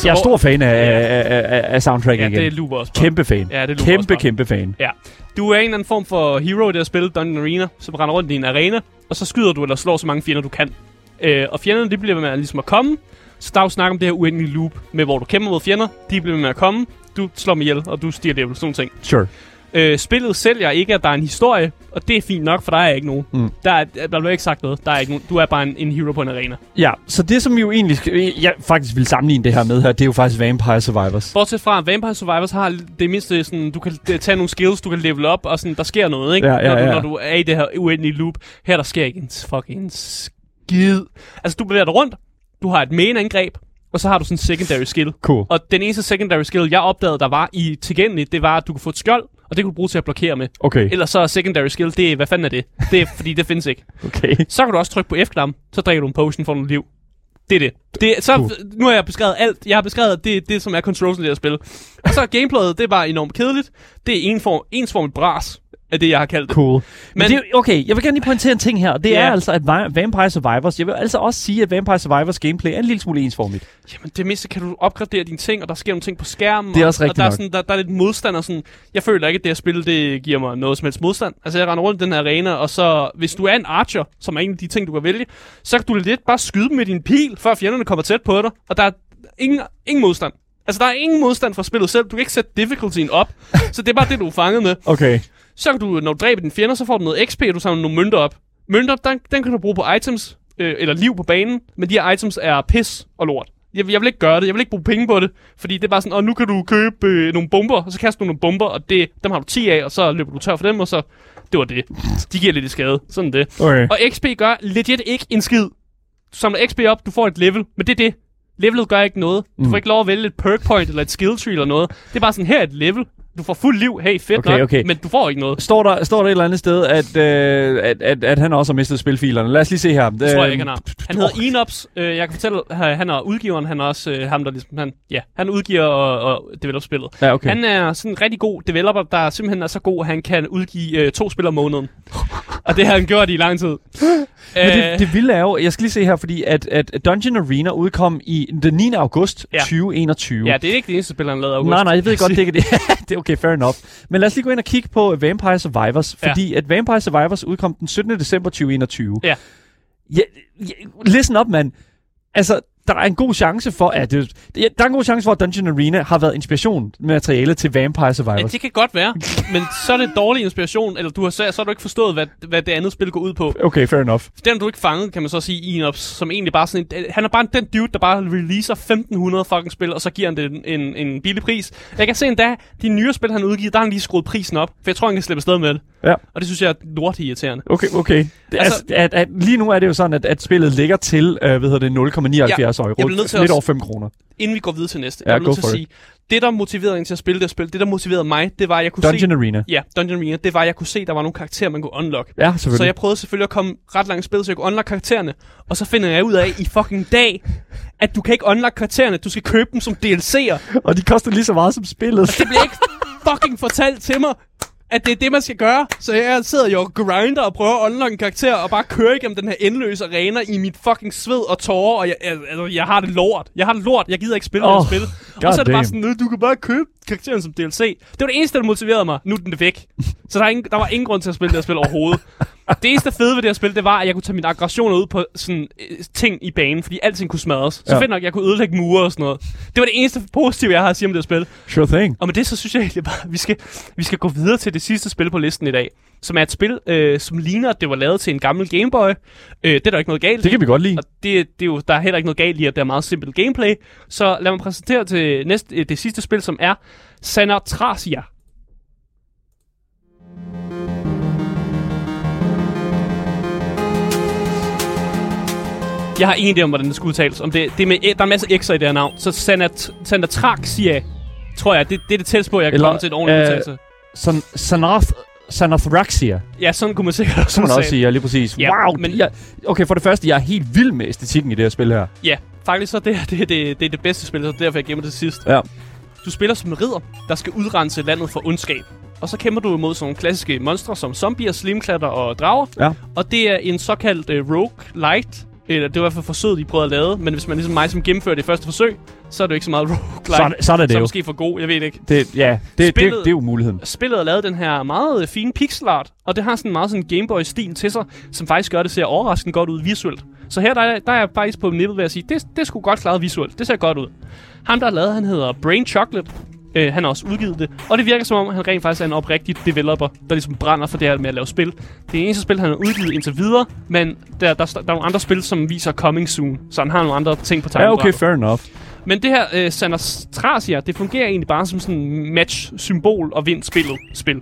Altså, Jeg er stor fan af, af, af, af soundtracket Ja, igen. det er Luber også. Kæmpe fan. Ja, det kæmpe, også kæmpe fan. Ja. Du er en eller anden form for hero i det her spil, Dungeon Arena, som render rundt i en arena, og så skyder du eller slår så mange fjender, du kan. Øh, og fjenderne, de bliver med at, ligesom at komme. Så der er jo snak om det her uendelige loop, med hvor du kæmper mod fjender, de bliver med at komme, du slår dem ihjel, og du stiger level, sådan ting. Sure. Øh, spillet sælger ikke, at der er en historie, og det er fint nok, for der er ikke nogen. Mm. Der, er, der bliver ikke sagt noget. Der er ikke nogen. Du er bare en, en hero på en arena. Ja, så det som vi jo egentlig skal, jeg faktisk vil sammenligne det her med her, det er jo faktisk Vampire Survivors. Bortset fra, at Vampire Survivors har det mindste sådan, du kan tage nogle skills, du kan level op, og sådan, der sker noget, ikke? Ja, ja, når, du, ja. når du er i det her uendelige loop. Her der sker ikke en fucking skid. Altså, du bevæger dig rundt, du har et main angreb, og så har du sådan en secondary skill. Cool. Og den eneste secondary skill, jeg opdagede, der var i tilgængeligt, det var, at du kunne få et skjold, og det kunne du bruge til at blokere med. Okay, Ellers så er secondary skill, det er, hvad fanden er det? Det er, fordi det findes ikke. okay. Så kan du også trykke på F-knappen, så drikker du en potion for noget liv. Det er det. det så. Nu har jeg beskrevet alt. Jeg har beskrevet det, det som er controls i det her spil. Og så gameplayet, det er bare enormt kedeligt. Det er en form, ensformigt bras, er det, jeg har kaldt det. Cool. Men, Men- det er, okay, jeg vil gerne lige pointere en ting her. Det Ja. er altså, at Va- Vampire Survivors, jeg vil altså også sige, at Vampire Survivors gameplay er en lille smule ensformigt. Jamen, det mindste kan du opgradere dine ting, og der sker nogle ting på skærmen. Det er og, også og rigtigt der er, sådan, der, der er lidt modstand og sådan. Jeg føler ikke, at det her spil, det giver mig noget som helst modstand. Altså, jeg render rundt i den her arena, og så, hvis du er en archer, som er en af de ting, du kan vælge, så kan du lidt bare skyde dem med din pil, før fjenderne kommer tæt på dig. Og der er ingen, ingen modstand. Altså, der er ingen modstand fra spillet selv. Du kan ikke sætte difficultyen op. så det er bare det, du er fanget med. Okay. Så kan du, når du dræber dine fjender, så får du noget XP, og du samler nogle mønter op. Mønter, den, den kan du bruge på items, øh, eller liv på banen, men de her items er pis og lort. Jeg, vil- jeg vil ikke gøre det, jeg vil ikke bruge penge på det, fordi det er bare sådan, og nu kan du købe øh, nogle bomber, og så kaster du nogle bomber, og det, dem har du 10 af, og så løber du tør for dem, og så, det var det. De giver lidt i skade, sådan det. Okay. Og XP gør legit ikke en skid. Du samler XP op, du får et level, men det er det. Levelet gør ikke noget. Du Mm. får ikke lov at vælge et perk point eller et skill tree eller noget. Det er bare sådan, her er et level. Du får fuld liv, hey, fedt Okay, nok, okay. men du får ikke noget. Står der, står der et eller andet sted, at, øh, at, at, at han også har mistet spilfilerne? Lad os lige se her. Det tror jeg ikke, han har. Han hedder Enops. Øh, jeg kan fortælle, at han er udgiveren. Han er også øh, ham, der ligesom... Han, ja, han udgiver og, og developer spillet. Ja, okay. Han er sådan en rigtig god developer, der simpelthen er så god, at han kan udgive øh, to spil om måneden. og det har han gjort i lang tid. Men det, det vilde er jo, jeg skal lige se her, fordi at, at Dungeon Arena udkom i den 9. august Ja. 2021. Ja, det er ikke det eneste spil, han lavede i august. Nej, nej, jeg ved godt, det ikke det. det okay, fair enough. Men lad os lige gå ind og kigge på Vampire Survivors, Ja. fordi at Vampire Survivors udkom den 17. december 2021. Ja. ja, ja listen up, mand. Altså, der er en god chance for, at det, ja, der er en god chance for, at Dungeon Arena har været inspiration materiale til Vampire Ja, Survivors. det kan godt være, men så er det dårlig inspiration, eller du har, så, så har du ikke forstået, hvad, hvad det andet spil går ud på. Okay, fair enough. Den du ikke fanget, kan man så sige, Enops, som egentlig bare sådan en, han er bare den dude, der bare releaser 1500 fucking spil, og så giver han det en, en, en billig pris. Jeg kan se endda, de nye spil, han udgiver, der har han lige skruet prisen op, for jeg tror, han kan slippe afsted med det. Ja. Og det synes jeg er lort irriterende. Okay, okay. Altså, Altså- at, at, lige nu er det jo sådan, at, at spillet ligger til, øh, hvad hedder det, 0,79 Ja, euro. jeg bliver nødt til Lidt at- over 5 kroner. Inden vi går videre til næste, Ja, jeg er go nødt til at sige, det der motiverede en til at spille det spil, det der motiverede mig, det var, at jeg kunne Dungeon se... Arena. Ja, Dungeon Arena, det var, at jeg kunne se, der var nogle karakterer, man kunne unlock. Ja, Så selvfølgelig. jeg prøvede selvfølgelig at komme ret langt i spillet, så jeg kunne unlock karaktererne. Og så finder jeg ud af i fucking dag, at du kan ikke unlock karaktererne, du skal købe dem som DLC'er. Og de koster lige så meget som spillet. Det bliver ikke fucking fortalt til mig, at det er det, man skal gøre. Så jeg sidder jo og grinder og prøver at unlock en karakter, og bare kører igennem den her endeløse arena i mit fucking sved og tårer, og jeg, altså, jeg har det lort. Jeg har det lort. Jeg gider ikke spille oh, det spil. Og så er det bare goddamn. sådan, "Øh, du kan bare købe karakteren som DLC. Det var det eneste, der motiverede mig. Nu er den væk. Så der, er ingen, der var ingen grund til at spille det her spil overhovedet. det eneste fede ved det her spil, det var, at jeg kunne tage mine aggressioner ud på sådan øh, ting i banen, fordi alting kunne smadres. Så ja. fedt nok, at jeg kunne ødelægge mure og sådan noget. Det var det eneste positive, jeg har at sige om det her spil. Sure thing. Og med det, så synes jeg egentlig bare, at vi skal, vi skal gå videre til det sidste spil på listen i dag. Som er et spil, øh, som ligner, at det var lavet til en gammel Gameboy. Øh, det er der ikke noget galt Det kan vi godt lide. Og det, det er jo, der er heller ikke noget galt i, at det er meget simpelt gameplay. Så lad mig præsentere til næste, øh, det sidste spil, som er Sanatrasia. Jeg har ingen idé om, hvordan det skal udtales. Om det, det er med, der er en masse X'er i det her navn. Så Sanat, Sanatraxia, tror jeg, det, det er det tætteste på, jeg kan Eller, komme til et ordentligt øh, udtalelse. San, Sanath, Sanathraxia, Ja, sådan kunne man sikkert også som man også sige. siger, lige præcis. Ja, wow, men- jeg, okay, for det første, jeg er helt vild med æstetikken i det her spil her. Ja, faktisk så det, her, det, det, det er det bedste spil, så er derfor, jeg gemmer det til sidst. Ja. Du spiller som en ridder, der skal udrense landet for ondskab. Og så kæmper du imod sådan nogle klassiske monstre som zombier, slimklatter og drager. Ja. Og det er en såkaldt uh, rogue light. Eller det var i hvert fald forsøget, de prøvede at lave. Men hvis man ligesom mig, som gennemfører det første forsøg, så er det jo ikke så meget rogue light. Så, er det- så det så er måske for god, jeg ved det ikke. Det, ja, det, det, Spillet- det er jo muligheden. Spillet har lavet den her meget øh, fine pixel art, og det har sådan meget sådan Gameboy-stil til sig, som faktisk gør, det ser overraskende godt ud visuelt. Så her der, er- der er jeg faktisk på nippet ved at sige, det, det skulle godt klaret visuelt. Det ser godt ud. Ham, der har lavet, han hedder Brain Chocolate. Øh, han har også udgivet det. Og det virker som om, han rent faktisk er en oprigtig developer, der ligesom brænder for det her med at lave spil. Det er eneste spil, han har udgivet indtil videre, men der, der, der er nogle andre spil, som viser coming soon. Så han har nogle andre ting på Ja, tegnebrættet. okay, fair enough. Men det her øh, Sanastrasia, det fungerer egentlig bare som sådan match-symbol og vind spillet spil.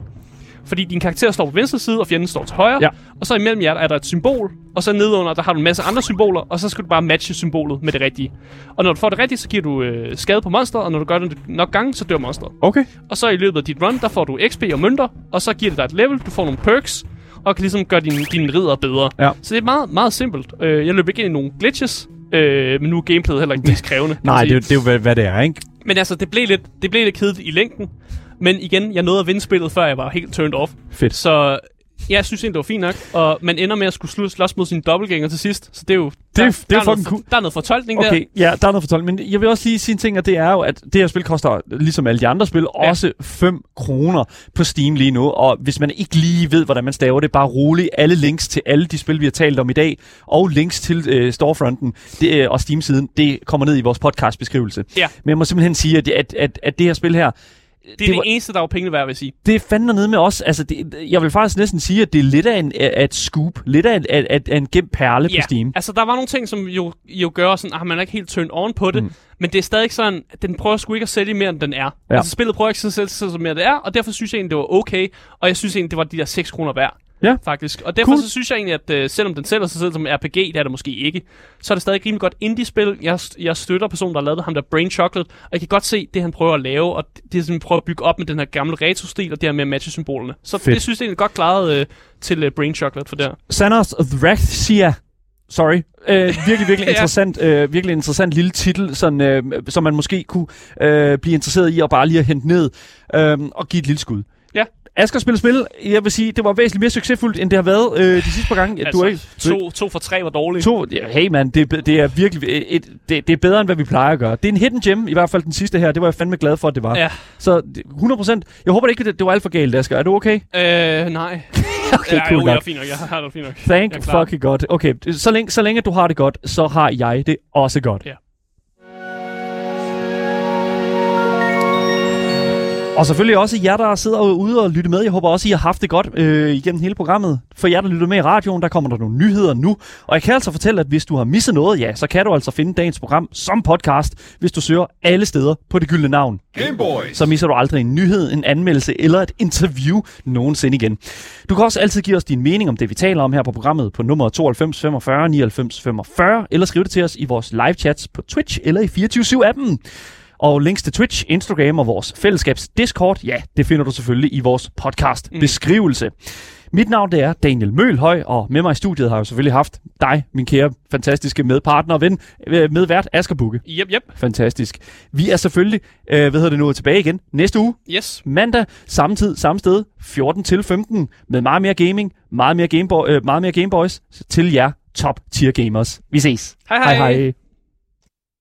Fordi din karakter står på venstre side, og fjenden står til højre. Ja. Og så imellem jer er der et symbol, og så nedenunder, der har du en masse andre symboler, og så skal du bare matche symbolet med det rigtige. Og når du får det rigtige, så giver du øh, skade på monsteret, og når du gør det nok gange, så dør monsteret. Okay. Og så i løbet af dit run, der får du XP og mønter, og så giver det dig et level, du får nogle perks, og kan ligesom gøre dine din ridder bedre. Ja. Så det er meget, meget simpelt. Øh, jeg løb ikke ind i nogle glitches, øh, men nu er gameplayet heller ikke mest krævende. Nej, det, er jo- det er jo, hvad, hvad det er, ikke? Men altså, det blev lidt, det blev lidt kedeligt i længden. Men igen, jeg nåede at vinde spillet, før jeg var helt turned off. Fedt. Så jeg synes egentlig, det var fint nok. Og man ender med at skulle slås, slås mod sin dobbeltgænger til sidst. Så det er jo... Det er- der, det er der, er noget, fucking cool. der er noget fortolkning Okay, der. ja, der er noget fortolkning. Men jeg vil også lige sige en ting, og det er jo, at det her spil koster, ligesom alle de andre spil, Ja. også 5 kroner på Steam lige nu. Og hvis man ikke lige ved, hvordan man staver det, bare roligt. Alle links til alle de spil, vi har talt om i dag, og links til øh, storefronten det, øh, og Steam-siden, det kommer ned i vores podcast-beskrivelse. Ja. Men jeg må simpelthen sige, at, det- at, at, at det her spil her, Det er det det, var- eneste, der var pengene værd, vil jeg sige. det er fandme nede med os. Altså, det, jeg vil faktisk næsten sige, at det er lidt af, en, af et scoop. Lidt af, en, af, af, af en gemt perle på Steam. altså der var nogle ting, som jo, jo gør sådan, at man er ikke helt turned on på det. Mm. Men det er stadig sådan, at den prøver sgu ikke at sælge mere, end den er. Ja. Ja. Altså spillet prøver ikke at sælge sig mere, det er. Og derfor synes jeg egentlig, det var okay. Og jeg synes egentlig, det var de der 6 kroner værd. Ja. Faktisk. Og derfor Cool. så synes jeg egentlig, at øh, selvom den sælger sig selv som RPG, det er det måske ikke, så er det stadig et rimelig godt indie-spil. Jeg, jeg støtter personen, der har lavet det, ham der Brain Chocolate, og jeg kan godt se det, han prøver at lave, og det, det som prøver at bygge op med den her gamle retro-stil, og det her med at matche symbolerne. Så Fedt. Det synes jeg egentlig er godt klaret øh, til øh, Brain Chocolate for det her. Sanders Thraxia. Sorry. Øh, virkelig, virkelig Ja. interessant, øh, virkelig interessant lille titel, sådan, øh, som man måske kunne øh, blive interesseret i og bare lige at hente ned øh, og give et lille skud. Ja. Asger spiller spil, jeg vil sige, det var væsentligt mere succesfuldt, end det har været øh, de sidste par gange. Altså, du er ikke, du To, to for tre var dårlige. To, ja, hey man, det, er- det er virkelig et, et, det, det er bedre, end hvad vi plejer at gøre. Det er en hidden gem, i hvert fald den sidste her. Det var jeg fandme glad for, at det var. Ja. Så det- 100%. Jeg håber ikke, det, det var alt for galt, Asger. Er du okay? Øh, nej. Okay, ja, cool jo, jeg er nok. fint nok. Jeg har det fint nok. Thank fucking God. Okay, så længe, så længe du har det godt, så har jeg det også godt. Ja. Og selvfølgelig også jer, der sidder ude og lytter med. Jeg håber også, I har haft det godt øh, igennem hele programmet. For jer, der lytter med i radioen, der kommer der nogle nyheder nu. Og jeg kan altså fortælle, at hvis du har misset noget, ja, så kan du altså finde dagens program som podcast, hvis du søger alle steder på det gyldne navn. Gameboys. Så misser du aldrig en nyhed, en anmeldelse eller et interview nogensinde igen. Du kan også altid give os din mening om det, vi taler om her på programmet på nummer 92 45 99 45, eller skrive det til os i vores live chats på Twitch eller i 24-7-appen. Og links til Twitch, Instagram og vores fællesskabs Discord, ja, det finder du selvfølgelig i vores podcast beskrivelse. Mit navn det er Daniel Mølhøj, og med mig i studiet har jeg selvfølgelig haft dig, min kære, fantastiske medpartner og ven, øh, medvært Asger Bukke. Yep, yep. Fantastisk. Vi er selvfølgelig, øh, hvad hedder det nu, tilbage igen næste uge, Yes. mandag, samme tid, samme sted, 14 til 15, med meget mere gaming, meget mere, Gameboy, øh, meget mere Gameboys til jer top tier gamers. Vi ses. Hej, hej. hej. hej.